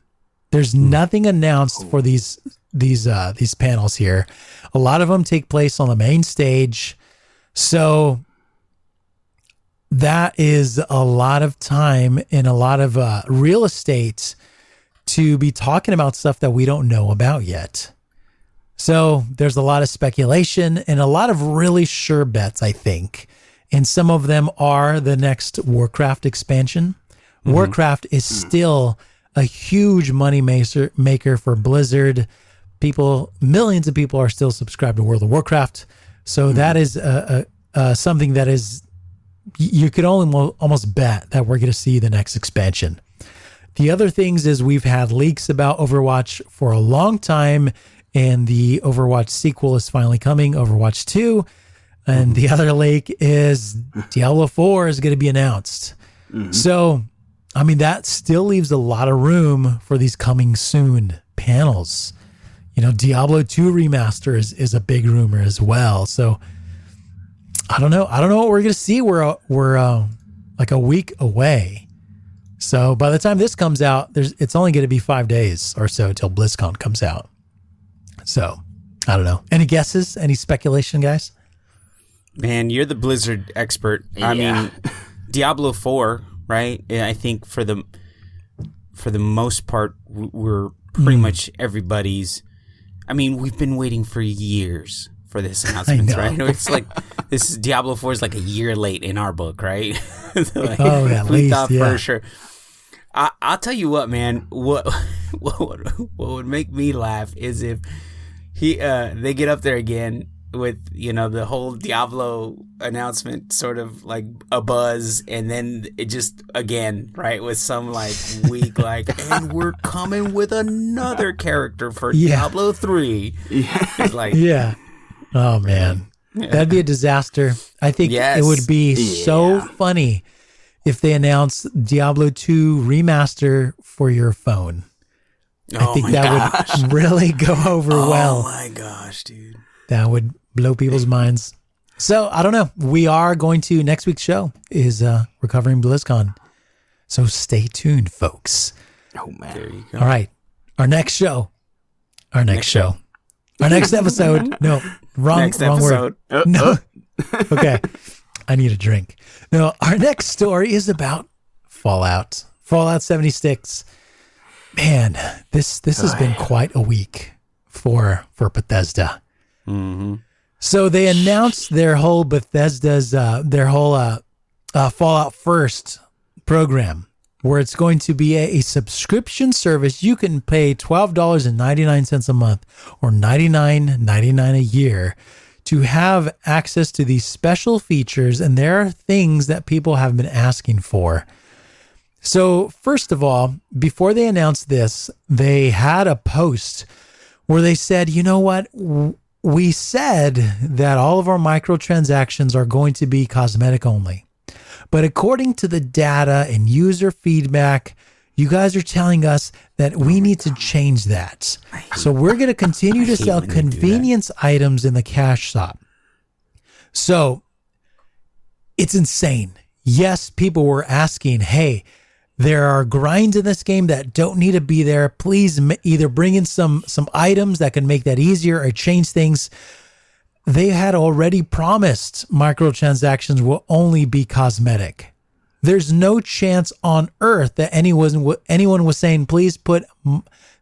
Speaker 1: There's nothing announced for these these uh these panels here. A lot of them take place on the main stage. So that is a lot of time and a lot of uh, real estate to be talking about stuff that we don't know about yet. So there's a lot of speculation and a lot of really sure bets, I think. And some of them are the next Warcraft expansion. Mm-hmm. Warcraft is hmm. still a huge money maker for Blizzard. People, millions of people are still subscribed to World of Warcraft. So hmm. that is a, a, a something that is you could only almost bet that we're going to see the next expansion. The other things is we've had leaks about Overwatch for a long time, and the Overwatch sequel is finally coming, Overwatch 2. And the other leak is Diablo 4 is going to be announced. Mm-hmm. So, I mean, that still leaves a lot of room for these coming soon panels. You know, Diablo 2 remaster is, is a big rumor as well. So, I don't know. I don't know what we're going to see. We're, uh, we're uh, like a week away. So by the time this comes out, there's it's only going to be five days or so till BlizzCon comes out. So I don't know. Any guesses? Any speculation, guys?
Speaker 2: Man, you're the Blizzard expert. I
Speaker 3: Yeah.
Speaker 2: mean, (laughs) Diablo Four, right? I think for the for the most part, we're pretty
Speaker 1: Hmm.
Speaker 2: much everybody's. I mean, we've been waiting for years for this (laughs) announcement,
Speaker 1: know.
Speaker 2: right? It's like this is Diablo Four is like a year late in our book, right? (laughs) Like,
Speaker 1: Oh, at
Speaker 2: we
Speaker 1: least,
Speaker 2: thought
Speaker 1: yeah.
Speaker 2: for sure. I, I'll tell you what, man. What (laughs) what would, what would make me laugh is if he uh they get up there again with you know the whole Diablo announcement sort of like a buzz and then it just again right with some like weak like and we're coming with another character for
Speaker 1: Yeah.
Speaker 2: Diablo 3 it's like
Speaker 1: Yeah. Oh man. That'd be a disaster. I think
Speaker 2: Yes.
Speaker 1: it would be so funny if they announced Diablo 2 remaster for your phone. I
Speaker 2: oh
Speaker 1: think
Speaker 2: my
Speaker 1: that
Speaker 2: gosh.
Speaker 1: would (laughs) really go over
Speaker 2: oh
Speaker 1: well.
Speaker 2: Oh my gosh dude
Speaker 1: that would blow people's minds. So I don't know. We are going to next week's show is uh recovering BlizzCon. So stay tuned, folks.
Speaker 3: Oh man.
Speaker 2: there you go
Speaker 1: All right. Our next show. Our next,
Speaker 2: Next
Speaker 1: show. Our next episode. (laughs) No, wrong
Speaker 2: next
Speaker 1: wrong
Speaker 2: episode
Speaker 1: word. No. (laughs) okay. I need a drink. No, our next story is about Fallout. Fallout 76. Man, this this has been quite a week for for Bethesda. So they announced their whole Bethesda's uh, their whole uh, uh, Fallout First program, where it's going to be a, a subscription service. You can pay twelve dollars and ninety nine cents a month or ninety nine ninety nine a year to have access to these special features. And there are things that people have been asking for. So first of all, before they announced this, they had a post where they said, you know what? We said that all of our microtransactions are going to be cosmetic only. But according to the data and user feedback, You guys are telling us that we need to change that. So we're going to continue to sell
Speaker 2: when they do that.
Speaker 1: convenience items in the cash shop. So it's insane. Yes, people were asking, hey, there are grinds in this game that don't need to be there. Please either bring in some some items that can make that easier or change things. They had already promised microtransactions will only be cosmetic. There's no chance on earth that anyone anyone was saying, please put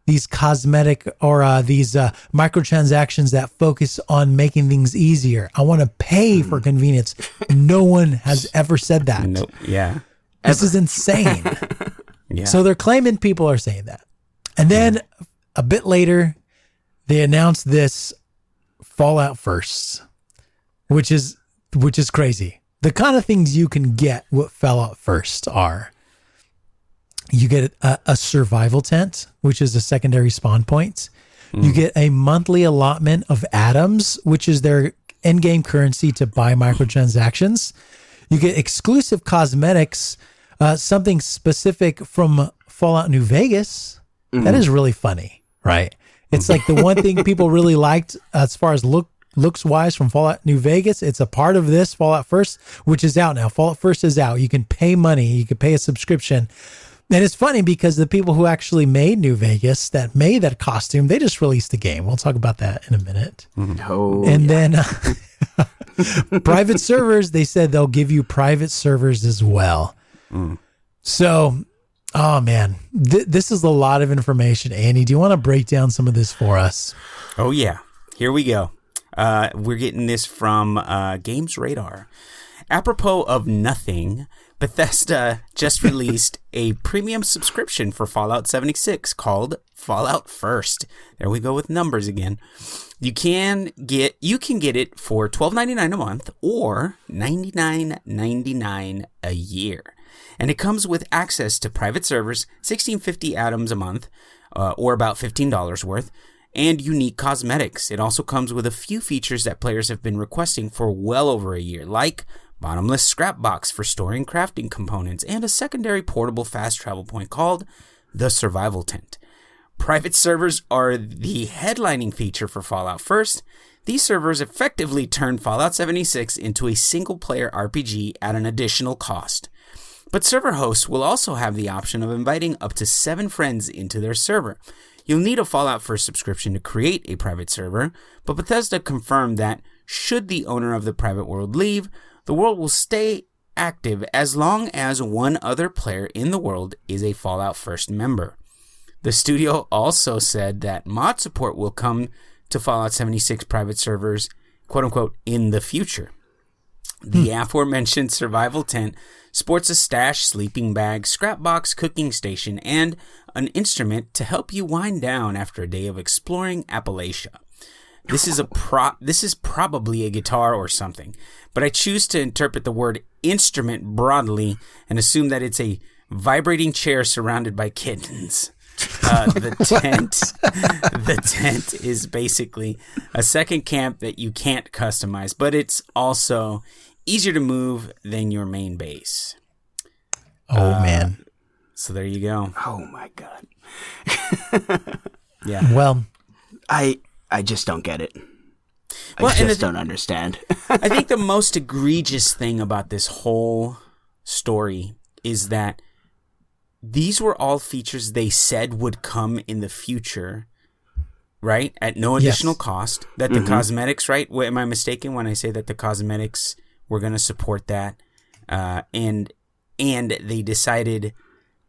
Speaker 1: these cosmetic or uh, these uh, microtransactions that focus on making things easier. I want to pay for convenience. No one has ever said that.
Speaker 2: Nope. Yeah.
Speaker 1: This is insane. (laughs)
Speaker 2: Yeah.
Speaker 1: So they're claiming people are saying that. And then a bit later, they announced this Fallout First, which is which is crazy. The kind of things you can get what Fallout First are. You get a, a survival tent, which is a secondary spawn point. You get a monthly allotment of atoms, which is their in-game currency to buy microtransactions. You get exclusive cosmetics, uh, something specific from Fallout New Vegas. That is really funny, right? It's like the one thing people really liked as far as look looks wise from Fallout New Vegas. It's a part of this Fallout First, which is out now. Fallout First is out. You can pay money. You can pay a subscription. And it's funny because the people who actually made New Vegas, that made that costume, they just released the game. We'll talk about that in a minute. Mm-hmm.
Speaker 3: Oh,
Speaker 1: and then (laughs) (laughs) private servers, they said they'll give you private servers as well. Mm. So, oh man, th- this is a lot of information. Andy, do you want to break down some of this for us?
Speaker 2: Oh yeah, here we go. Uh, we're getting this from uh, Games Radar. Apropos of nothing, Bethesda just (laughs) released a premium subscription for Fallout 76 called Fallout First. There we go with numbers again. You can get you can get it for $12.99 a month or $99.99 a year. And it comes with access to private servers, 1650 atoms a month, uh, or about $15 worth, and unique cosmetics. It also comes with a few features that players have been requesting for well over a year, like bottomless scrap box for storing crafting components and a secondary portable fast travel point called the Survival Tent. Private servers are the headlining feature for Fallout First. These servers effectively turn Fallout 76 into a single player RPG at an additional cost. But server hosts will also have the option of inviting up to seven friends into their server. You'll need a Fallout First subscription to create a private server, but Bethesda confirmed that should the owner of the private world leave, the world will stay active as long as one other player in the world is a Fallout First member. The studio also said that mod support will come to Fallout 76 private servers, quote unquote, in the future. The aforementioned survival tent sports a stash, sleeping bag, scrap box, cooking station, and an instrument to help you wind down after a day of exploring Appalachia. This is a (laughs) pro- this is probably a guitar or something, but I choose to interpret the word instrument broadly and assume that it's a vibrating chair surrounded by kittens. (laughs) Uh, the tent, the tent is basically a second camp that you can't customize, but it's also easier to move than your main base.
Speaker 1: Oh uh, man.
Speaker 2: So there you go.
Speaker 3: oh my god.
Speaker 2: Yeah. (laughs)
Speaker 1: Well,
Speaker 3: I I just don't get it. I
Speaker 2: Well, and
Speaker 3: just
Speaker 2: the-
Speaker 3: don't understand. (laughs)
Speaker 2: I think the (laughs) most egregious thing about this whole story is that these were all features they said would come in the future, right? At no additional
Speaker 1: Yes.
Speaker 2: cost. That the mm-hmm. cosmetics, right? Wait, am I mistaken when I say that the cosmetics were going to support that? Uh, and and they decided,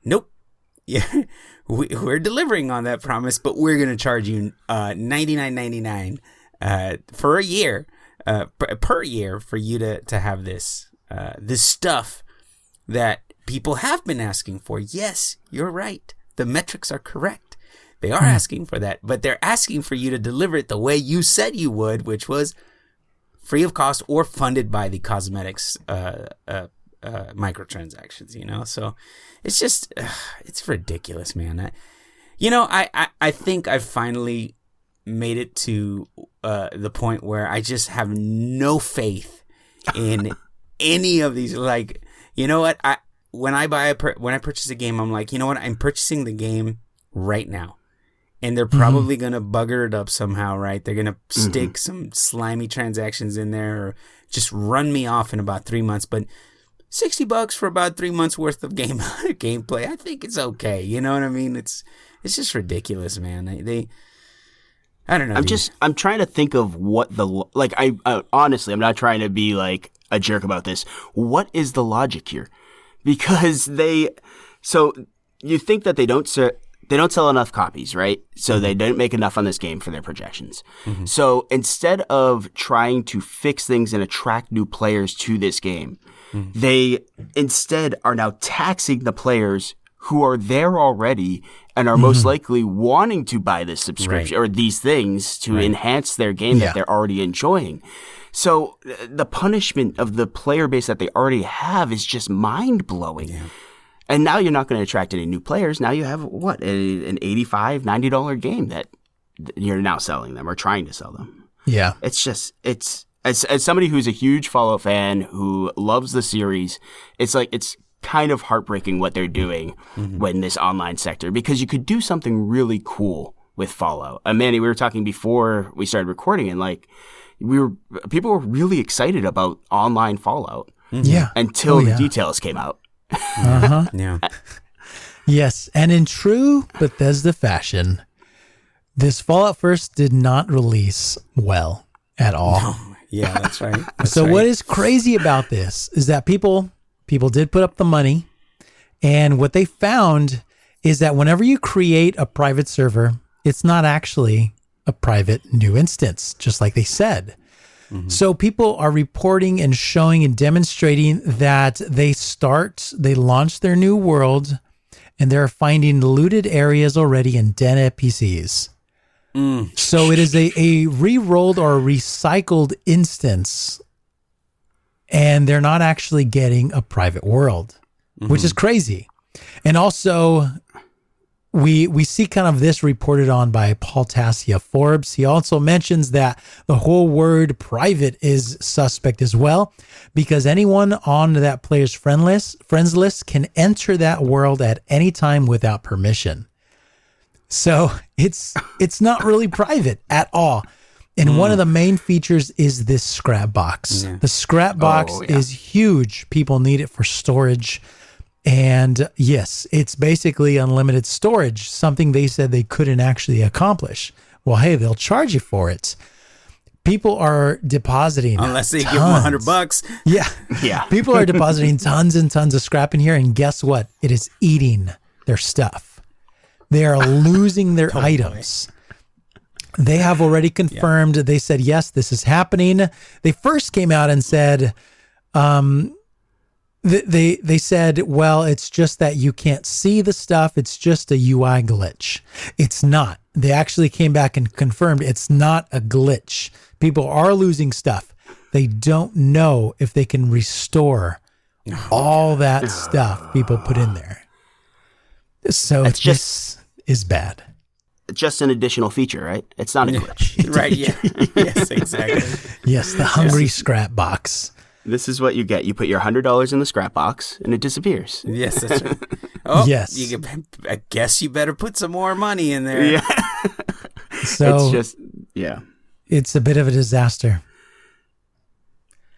Speaker 2: nope, (laughs) yeah, we, we're delivering on that promise, but we're going to charge you uh, ninety nine ninety nine uh, for a year, uh, per, per year for you to to have this uh, this stuff that people have been asking for. Yes, you're right. The metrics are correct. They are asking for that, but they're asking for you to deliver it the way you said you would, which was free of cost or funded by the cosmetics uh, uh, uh, microtransactions. You know, so it's just it's ridiculous, man. I, you know, I, I I think I've finally made it to uh, the point where I just have no faith in (laughs) any of these. Like, you know what? I when I buy a when I purchase a game, I'm like, you know what? I'm purchasing the game right now, and they're probably gonna bugger it up somehow, right? They're gonna stick some slimy transactions in there, or just run me off in about three months. But sixty bucks for about three months worth of game (laughs) gameplay, I think it's okay. You know what I mean? It's it's just ridiculous, man. They, they I don't know.
Speaker 3: I'm
Speaker 2: dude.
Speaker 3: just I'm trying to think of what the like I uh, honestly I'm not trying to be like a jerk about this. What is the logic here? Because they so you think that they don't ser- they don't sell enough copies, right? So they mm-hmm. don't make enough on this game for their projections. Mm-hmm. So instead of trying to fix things and attract new players to this game, mm-hmm. they instead are now taxing the players who are there already and are most likely wanting to buy this subscription or these things to enhance their game
Speaker 1: Yeah.
Speaker 3: that they're already enjoying. So uh, the punishment of the player base that they already have is just mind blowing. And now you're not going to attract any new players. Now you have what a, an 85 90 dollar game that you're now selling them or trying to sell them.
Speaker 1: Yeah.
Speaker 3: It's just it's as as somebody who's a huge Fallout fan who loves the series, it's like it's kind of heartbreaking what they're doing mm-hmm. when this online sector because you could do something really cool with Fallout. And Manny, we were talking before we started recording, and like we were people were really excited about online Fallout mm-hmm.
Speaker 1: Yeah.
Speaker 3: until
Speaker 1: Oh,
Speaker 3: the details came out. Uh-huh. (laughs)
Speaker 2: yeah.
Speaker 1: Yes, and in true Bethesda fashion, this Fallout First did not release well at all.
Speaker 2: Yeah, that's right. (laughs) That's
Speaker 1: so
Speaker 2: right.
Speaker 1: what is crazy about this is that people people did put up the money and what they found is that whenever you create a private server, it's not actually a private new instance, just like they said. Mm-hmm. So people are reporting and showing and demonstrating that they start, they launch their new world, and they're finding looted areas already in den NPCs. Mm. So it is a, a re-rolled or recycled instance, and they're not actually getting a private world, which is mm-hmm. crazy. And also, we we see kind of this reported on by Paul Tassi of Forbes. He also mentions that the whole word private is suspect as well, because anyone on that player's friend list, friends list can enter that world at any time without permission. So (laughs) it's it's not really private at all. And one of the main features is this scrap box. The scrap box
Speaker 3: Oh, yeah.
Speaker 1: is huge. People need it for storage. And yes, it's basically unlimited storage, something they said they couldn't actually accomplish. Well, hey, they'll charge you for it. People are depositing
Speaker 2: Unless they give them hundred bucks. (laughs)
Speaker 1: Yeah.
Speaker 3: Yeah.
Speaker 1: People are depositing (laughs) tons and tons of scrap in here, and guess what? It is eating their stuff. They are losing their (laughs) items. They have already confirmed. They said yes, this is happening. They first came out and said, um, th- they they said, well, it's just that you can't see the stuff. It's just a UI glitch. It's not. They actually came back and confirmed it's not a glitch. People are losing stuff. They don't know if they can restore oh, all that stuff people put in there. So
Speaker 3: It's
Speaker 1: this is bad.
Speaker 3: Just an additional feature, right? It's not a glitch. (laughs)
Speaker 2: Right, yeah. (laughs) yes, exactly.
Speaker 1: Yes, the hungry scrap box.
Speaker 3: This is what you get. You put your hundred dollars in the scrap box, and it disappears.
Speaker 2: Yes, that's right. (laughs) Oh,
Speaker 1: Yes.
Speaker 2: You, I guess you better put some more money in there.
Speaker 3: Yeah,
Speaker 1: So
Speaker 3: it's
Speaker 1: it's,
Speaker 3: just yeah.
Speaker 1: It's a bit of a disaster.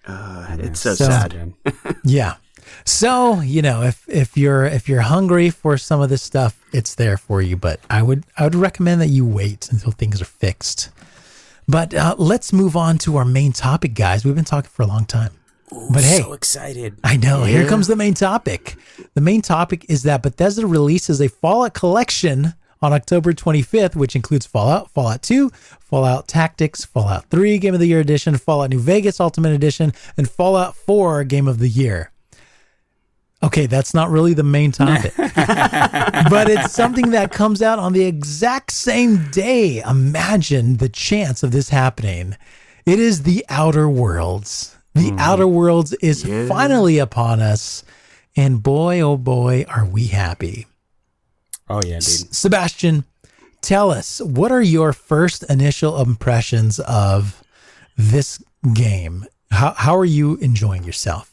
Speaker 3: Uh, it's so,
Speaker 1: So-
Speaker 3: sad. (laughs)
Speaker 1: Yeah. So, you know, if if you're if you're hungry for some of this stuff, it's there for you, but I would I would recommend that you wait until things are fixed. But uh, let's move on to our main topic, guys. We've been talking for a long time. But hey,
Speaker 2: so excited.
Speaker 1: I know. Here comes the main topic. The main topic is that Bethesda releases a Fallout collection on October 25th, which includes Fallout, Fallout 2, Fallout Tactics, Fallout 3 Game of the Year Edition, Fallout New Vegas Ultimate Edition, and Fallout 4 Game of the Year. Okay, that's not really the main topic, (laughs) but it's something that comes out on the exact same day. Imagine the chance of this happening. It is the Outer Worlds. The mm-hmm. Outer Worlds is finally upon us. And boy, oh boy, are we happy.
Speaker 2: Oh yeah, dude.
Speaker 1: Sebastian, tell us what are your first initial impressions of this game? How, how are you enjoying yourself?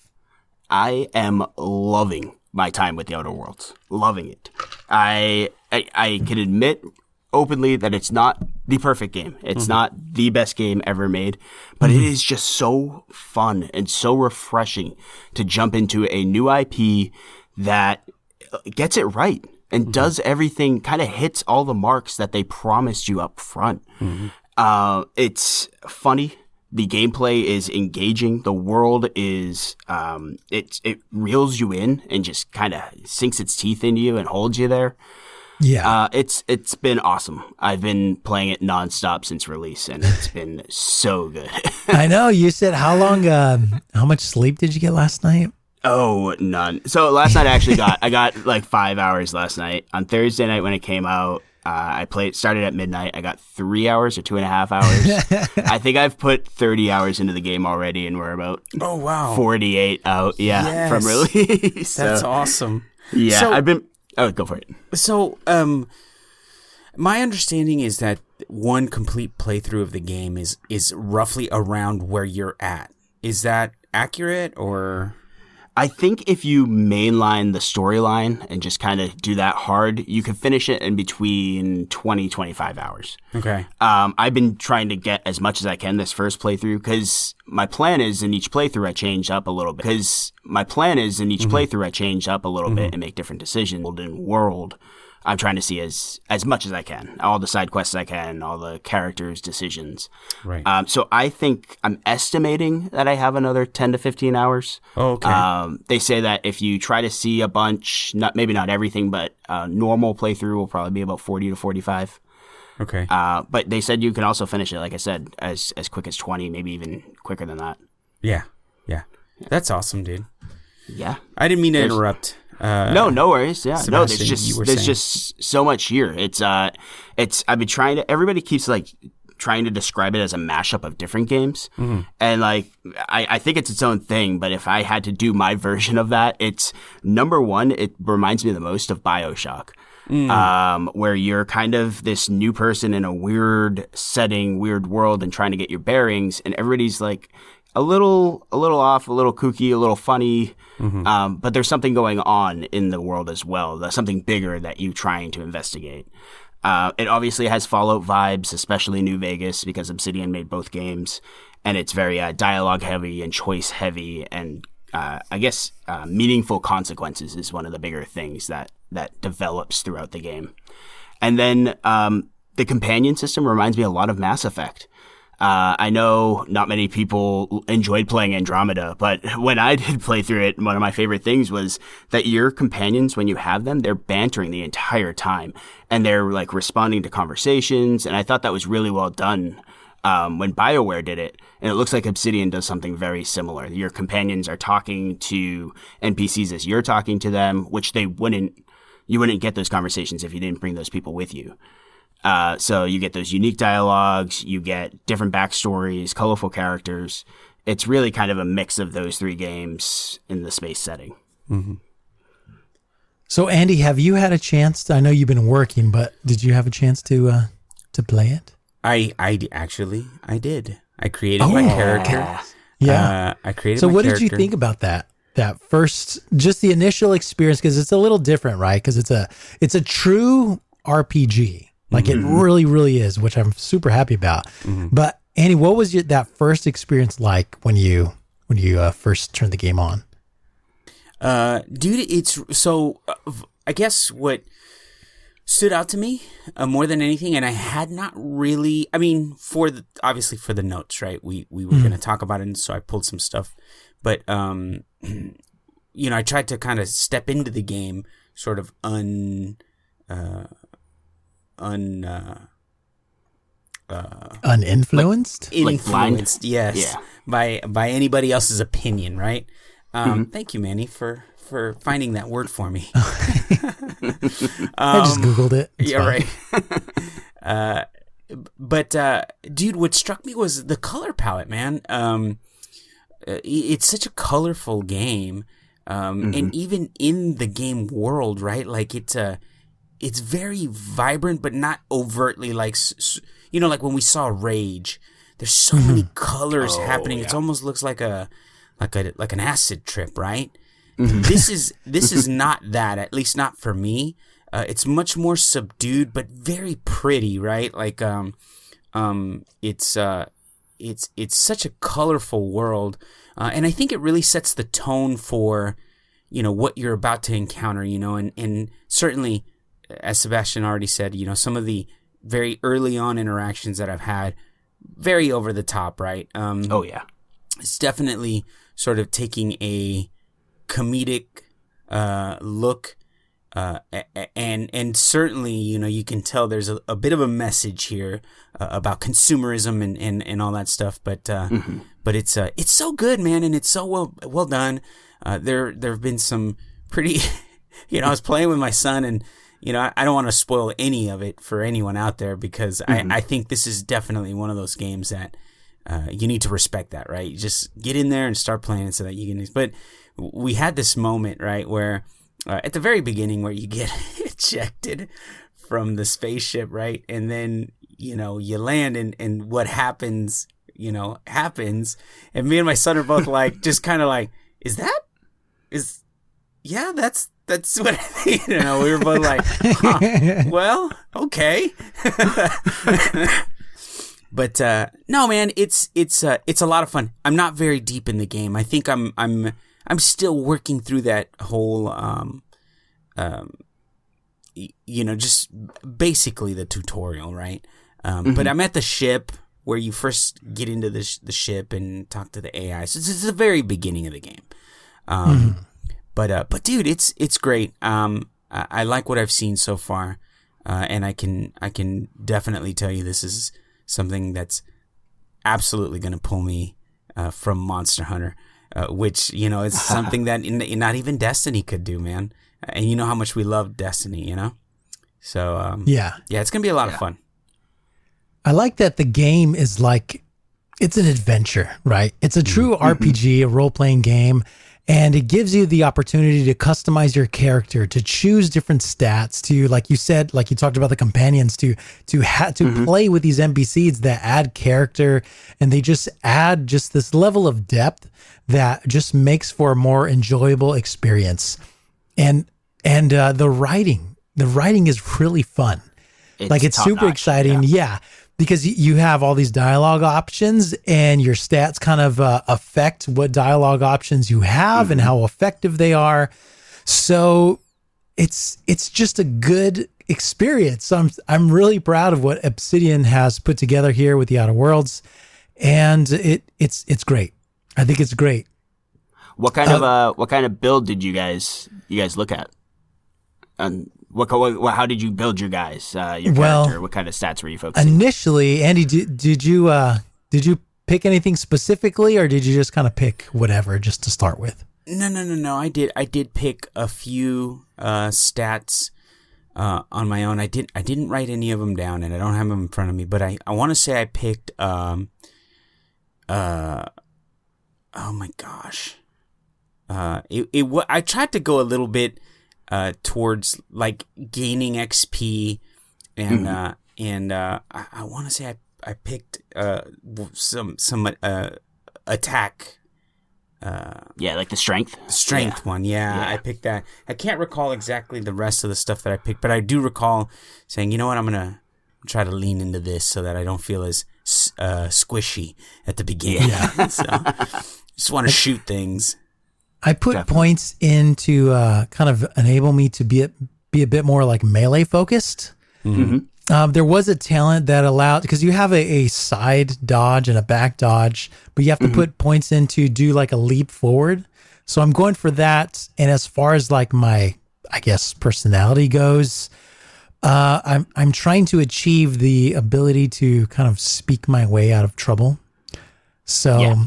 Speaker 3: I am loving my time with the Outer Worlds, loving it. I I, I can admit openly that it's not the perfect game. It's mm-hmm. not the best game ever made, but mm-hmm. it is just so fun and so refreshing to jump into a new IP that gets it right and mm-hmm. does everything kind of hits all the marks that they promised you up front. Mm-hmm. Uh, it's funny. The gameplay is engaging. The world is um, it it reels you in and just kind of sinks its teeth into you and holds you there.
Speaker 1: Yeah,
Speaker 3: uh, it's it's been awesome. I've been playing it nonstop since release, and it's been so good.
Speaker 1: I (laughs) know. You said how long? Uh, how much sleep did you get last night?
Speaker 3: Oh, none. So last night I actually got I got like five hours last night. On Thursday night when it came out, uh, I played started at midnight. I got three hours or two and a half hours. (laughs) I think I've put thirty hours into the game already, and we're about
Speaker 2: oh wow
Speaker 3: forty eight out. Yeah, yes. from release. (laughs)
Speaker 2: That's awesome.
Speaker 3: Yeah, so, I've been Oh, go for it.
Speaker 2: So, um, my understanding is that one complete playthrough of the game is is roughly around where you're at. Is that accurate or?
Speaker 3: I think if you mainline the storyline and just kind of do that hard, you can finish it in between 20, 25 hours.
Speaker 2: Okay.
Speaker 3: Um, I've been trying to get as much as I can this first playthrough because my plan is in each playthrough I change up a little bit. Because my plan is in each mm-hmm. playthrough I change up a little mm-hmm. bit and make different decisions. In world I'm trying to see as as much as I can, all the side quests I can, all the characters' decisions.
Speaker 2: Right.
Speaker 3: Um, so I think I'm estimating that I have another ten to fifteen hours.
Speaker 2: Oh, okay. Um,
Speaker 3: they say that if you try to see a bunch, not maybe not everything, but uh, normal playthrough will probably be about forty to forty five.
Speaker 2: Okay.
Speaker 3: Uh, but they said you can also finish it, like I said, as as quick as twenty, maybe even quicker than that.
Speaker 2: Yeah. Yeah. That's awesome, dude.
Speaker 3: Yeah.
Speaker 2: I didn't mean to There's, interrupt.
Speaker 3: Uh, no, no worries. Yeah, Sebastian, no. There's just there's saying. just so much here. It's uh, it's I've been trying to. Everybody keeps like trying to describe it as a mashup of different games, mm-hmm. and like I, I think it's its own thing. But if I had to do my (laughs) version of that, it's number one. It reminds me the most of Bioshock. Mm. Um, where you're kind of this new person in a weird setting, weird world, and trying to get your bearings, and everybody's like a little, a little off, a little kooky, a little funny. Mm-hmm. Um, but there's something going on in the world as well. There's something bigger that you're trying to investigate. Uh, it obviously has Fallout vibes, especially New Vegas, because Obsidian made both games, and it's very uh, dialogue heavy and choice heavy, and uh, I guess uh, meaningful consequences is one of the bigger things that that develops throughout the game. And then um, the companion system reminds me a lot of Mass Effect. Uh, I know not many people enjoyed playing Andromeda, but (laughs) when I did play through it, one of my favorite things was that your companions, when you have them, they're bantering the entire time and they're like responding to conversations. And I thought that was really well done. Um, when BioWare did it, and it looks like Obsidian does something very similar. Your companions are talking to NPCs as you're talking to them, which they wouldn't, you wouldn't get those conversations if you didn't bring those people with you. Uh, so you get those unique dialogues, you get different backstories, colorful characters. It's really kind of a mix of those three games in the space setting. Mm-hmm.
Speaker 1: So, Andy, have you had a chance? To, I know you've been working, but did you have a chance to uh, to play it?
Speaker 2: I I actually I did. I created oh, my character.
Speaker 1: Yeah,
Speaker 2: uh, I created.
Speaker 1: So, what
Speaker 2: character.
Speaker 1: did you think about that? That first, just the initial experience, because it's a little different, right? Because it's a it's a true RPG like mm-hmm. it really, really is, which I'm super happy about. Mm-hmm. But Annie, what was your, that first experience like when you when you uh, first turned the game on?
Speaker 2: Uh, dude, it's so. Uh, I guess what stood out to me uh, more than anything, and I had not really. I mean, for the obviously for the notes, right? We we were mm-hmm. going to talk about it, and so I pulled some stuff. But um, (clears throat) you know, I tried to kind of step into the game sort of un. Uh, un uh,
Speaker 1: uh, uninfluenced,
Speaker 2: like, influenced, like yes, yeah. by by anybody else's opinion, right? Um, mm-hmm. Thank you, Manny, for for finding that word for me. um, (laughs)
Speaker 1: I just googled it.
Speaker 2: It's yeah, fine. right. (laughs) uh, but uh, dude, what struck me was the color palette, man. Um, uh, it's such a colorful game, um, mm-hmm. and even in the game world, right? Like it's a it's very vibrant, but not overtly like you know, like when we saw Rage. There's so mm-hmm. many colors oh, happening. Yeah. It almost looks like a like a like an acid trip, right? this is this is not that. At least not for me. Uh, it's much more subdued, but very pretty, right? Like, um, um, it's uh, it's it's such a colorful world, uh, and I think it really sets the tone for, you know, what you're about to encounter. You know, and and certainly, as Sebastian already said, you know, some of the very early on interactions that I've had, very over the top, right? Um,
Speaker 3: Oh yeah.
Speaker 2: it's definitely sort of taking a comedic uh, look. Uh, and and certainly, you know, you can tell there's a, a bit of a message here uh, about consumerism and, and, and all that stuff. But uh, but it's uh, it's so good, man, and it's so well well done. Uh, there there have been some pretty, (laughs) you know, I was playing with my son, and you know, I, don't want to spoil any of it for anyone out there because I, I think this is definitely one of those games that uh, you need to respect that, right? You just get in there and start playing so that you can. But we had this moment, right, where uh, at the very beginning where you get (laughs) ejected from the spaceship, right, and then you know you land and and what happens, you know, happens, and me and my son are both like, just kind of like, is that, is, yeah, that's. That's what I (laughs) think. You know, we were both like, huh, (laughs) well, okay. (laughs) but uh, no, man, it's it's uh, it's a lot of fun. I'm not very deep in the game. I think I'm I'm I'm still working through that whole, um, um, y- you know, just basically the tutorial, right? Um, But I'm at the ship where you first get into the sh- the ship and talk to the AI. So it's, it's the very beginning of the game. Um, But uh, but dude, it's it's great. Um, I, I like what I've seen so far, uh, and I can I can definitely tell you this is something that's absolutely going to pull me uh, from Monster Hunter, uh, which you know is (laughs) something that in, in not even Destiny could do, man. And you know how much we love Destiny, you know. So um,
Speaker 1: Yeah.
Speaker 2: yeah, it's gonna be a lot of fun.
Speaker 1: I like that the game is like it's an adventure, right? It's a true RPG, a role playing game, and it gives you the opportunity to customize your character, to choose different stats, to like you said, like you talked about the companions, to to ha- to play with these NPCs that add character, and they just add just this level of depth that just makes for a more enjoyable experience, and and uh, the writing, the writing is really fun. Like it's super
Speaker 3: top-notch,
Speaker 1: exciting. yeah, because you have all these dialogue options and your stats kind of uh, affect what dialogue options you have and how effective they are. So it's it's just a good experience. So i'm i'm really proud of what obsidian has put together here with the outer worlds and it it's it's great. I think it's great.
Speaker 3: What kind of uh, what kind of build did you guys you guys look at? And what, what how did you build your guys? Uh, your
Speaker 1: Well,
Speaker 3: character. What kind of stats were you focusing?
Speaker 1: initially andy did, did you uh did you pick anything specifically or did you just kind of pick whatever just to start with
Speaker 2: No, no, no, no. I did. I did pick a few uh, stats uh, on my own. I didn't. I didn't write any of them down, and I don't have them in front of me. But I, I want to say I picked. Um, uh, oh my gosh. Uh, it, it. I tried to go a little bit uh towards like gaining XP, and uh, and uh, I, I want to say I, I picked uh some some uh attack Uh,
Speaker 3: yeah, like the strength.
Speaker 2: strength one. Yeah,
Speaker 3: Yeah.
Speaker 2: I picked that. I can't recall exactly the rest of the stuff that I picked, but I do recall saying, you know what, I'm gonna try to lean into this so that I don't feel as uh, squishy at the beginning. (laughs) so just want to (laughs) shoot things.
Speaker 1: I put points in to uh, kind of enable me to be a, be a bit more like melee focused. Um, there was a talent that allowed because you have a, a side dodge and a back dodge, but you have to put points in to do like a leap forward. So I'm going for that. And as far as like my, I guess personality goes, uh, I'm I'm trying to achieve the ability to kind of speak my way out of trouble. So,
Speaker 3: Yeah.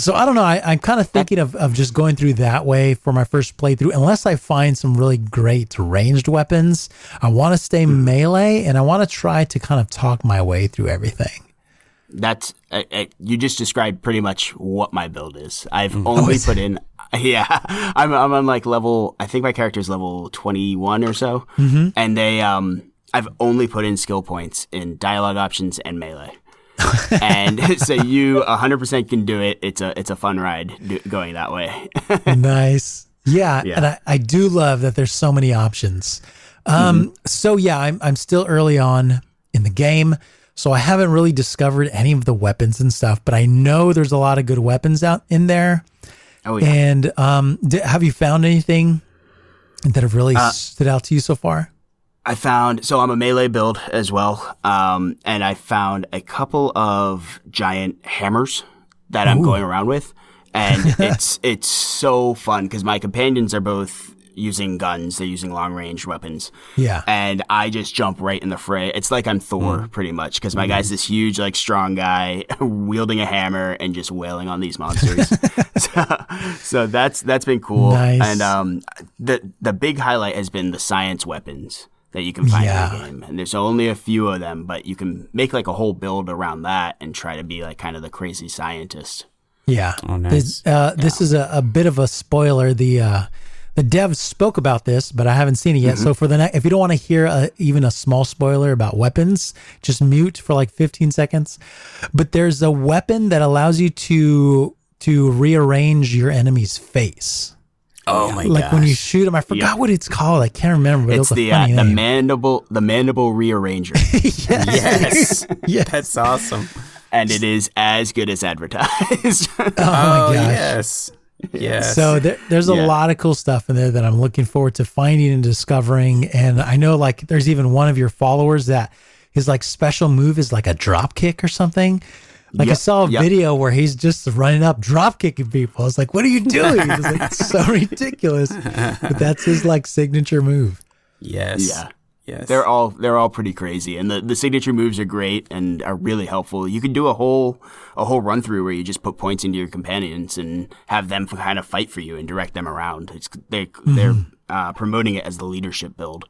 Speaker 1: So I don't know. I, I'm kind of thinking of, of just going through that way for my first playthrough, unless I find some really great ranged weapons. I want to stay melee and I want to try to kind of talk my way through everything.
Speaker 3: That's uh, uh, you just described pretty much what my build is. I've only put in (laughs) yeah. I'm I'm on like level. I think my character's level 21 or so, and they um I've only put in skill points in dialogue options and melee. And (laughs) so you 100% can do it. It's a it's a fun ride do, going that way. (laughs)
Speaker 1: nice. Yeah,
Speaker 3: Yeah.
Speaker 1: and I, I do love that there's so many options. Um, So yeah, I'm I'm still early on in the game, so I haven't really discovered any of the weapons and stuff. But I know there's a lot of good weapons out in there.
Speaker 3: Oh yeah.
Speaker 1: And um, di- have you found anything that have really stood out to you so far?
Speaker 3: I found so I'm a melee build as well, um, and I found a couple of giant hammers that I'm going around with, and (laughs) it's it's so fun because my companions are both using guns, they're using long range weapons,
Speaker 1: Yeah.
Speaker 3: and I just jump right in the fray. It's like I'm Thor pretty much because my guy's this huge like strong guy (laughs) wielding a hammer and just wailing on these monsters. (laughs) so, so that's that's been cool.
Speaker 1: Nice.
Speaker 3: And um, the the big highlight has been the science weapons that you can find
Speaker 1: Yeah.
Speaker 3: in the game. And there's only a few of them, but you can make like a whole build around that and try to be like kind of the crazy scientist.
Speaker 1: Yeah.
Speaker 2: Oh, nice.
Speaker 1: This, uh, this is a, a bit of a spoiler. The uh, the devs spoke about this, but I haven't seen it yet. So for the next, if you don't want to hear a, even a small spoiler about weapons, just mute for like 15 seconds. But there's a weapon that allows you to to rearrange your enemy's face.
Speaker 2: Oh my god.
Speaker 1: Like
Speaker 2: gosh.
Speaker 1: when you shoot them, I forgot
Speaker 3: Yeah.
Speaker 1: what it's called. I can't remember.
Speaker 3: It's
Speaker 1: it
Speaker 3: the uh, the mandible the mandible rearranger, (laughs)
Speaker 2: yes. (laughs)
Speaker 1: Yes.
Speaker 2: That's awesome.
Speaker 3: and it is as good as advertised. (laughs)
Speaker 1: Oh, my
Speaker 2: Oh,
Speaker 1: gosh.
Speaker 2: yes. Yes.
Speaker 1: So there, there's a
Speaker 3: Yeah.
Speaker 1: lot of cool stuff in there that I'm looking forward to finding and discovering. And I know like there's even one of your followers that his like special move is like a drop kick or something. Like I saw a
Speaker 3: yep.
Speaker 1: video where he's just running up, drop kicking people. I was like, "What are you doing?" It like it's so (laughs) ridiculous, but that's his like signature move.
Speaker 2: yes.
Speaker 3: Yeah.
Speaker 2: Yes.
Speaker 3: They're all they're all pretty crazy, and the, the signature moves are great and are really helpful. You could do a whole a whole run through where you just put points into your companions and have them kind of fight for you and direct them around. It's they they're uh, promoting it as the leadership build,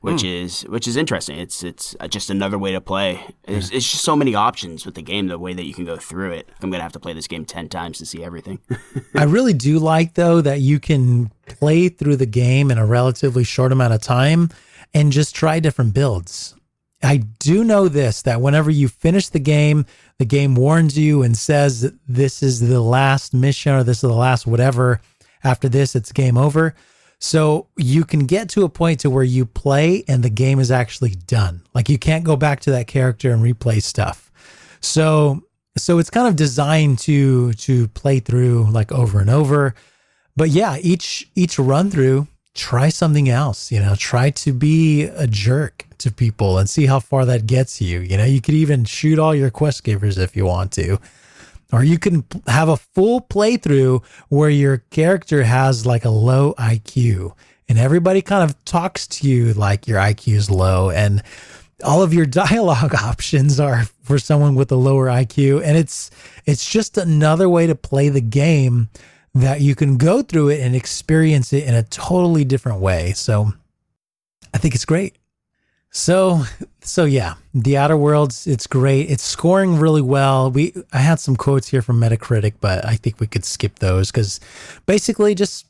Speaker 3: which is which is interesting. It's it's uh, just another way to play. It's, it's just so many options with the game. The way that you can go through it. I'm gonna have to play this game ten times to see everything. (laughs)
Speaker 1: I really do like though that you can play through the game in a relatively short amount of time and just try different builds. I do know this that whenever you finish the game, the game warns you and says that this is the last mission or this is the last whatever. After this, it's game over. So you can get to a point to where you play and the game is actually done. Like you can't go back to that character and replay stuff. So so it's kind of designed to to play through like over and over. But yeah, each each run through, try something else. You know, try to be a jerk to people and see how far that gets you. You know, you could even shoot all your quest givers if you want to. Or you can have a full playthrough where your character has like a low IQ and everybody kind of talks to you like your IQ is low and all of your (laughs) dialogue options are for someone with a lower IQ and it's it's just another way to play the game that you can go through it and experience it in a totally different way. So I think it's great. So so yeah, The Outer Worlds, it's great. It's scoring really well. We I had some quotes here from Metacritic, but I think we could skip those cuz basically just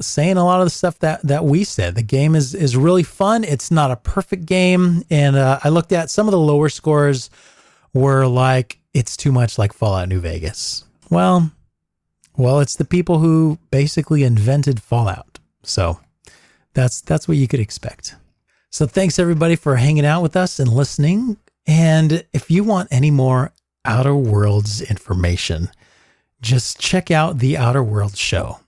Speaker 1: saying a lot of the stuff that that we said. The game is is really fun. It's not a perfect game and uh, I looked at some of the lower scores were like it's too much like Fallout New Vegas. Well, well, it's the people who basically invented Fallout. So that's that's what you could expect. So thanks everybody for hanging out with us and listening. And if you want any more Outer Worlds information, just check out the Outer Worlds show.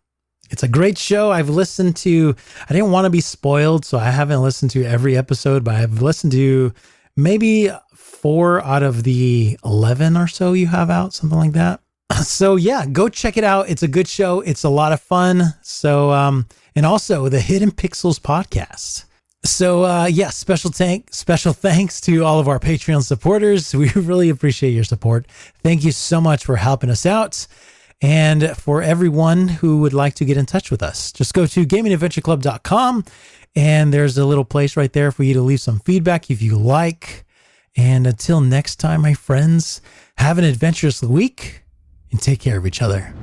Speaker 1: It's a great show. I've listened to I didn't want to be spoiled, so I haven't listened to every episode, but I've listened to maybe 4 out of the 11 or so you have out, something like that (clears throat) so yeah, go check it out. It's a good show. It's a lot of fun. So um, and also the Hidden Pixels podcast. So uh, yeah, special thank special thanks to all of our Patreon supporters. (laughs) We really appreciate your support. Thank you so much for helping us out. And for everyone who would like to get in touch with us, just go to gamingadventureclub.com and there's a little place right there for you to leave some feedback if you like. And until next time, my friends, have an adventurous week and take care of each other.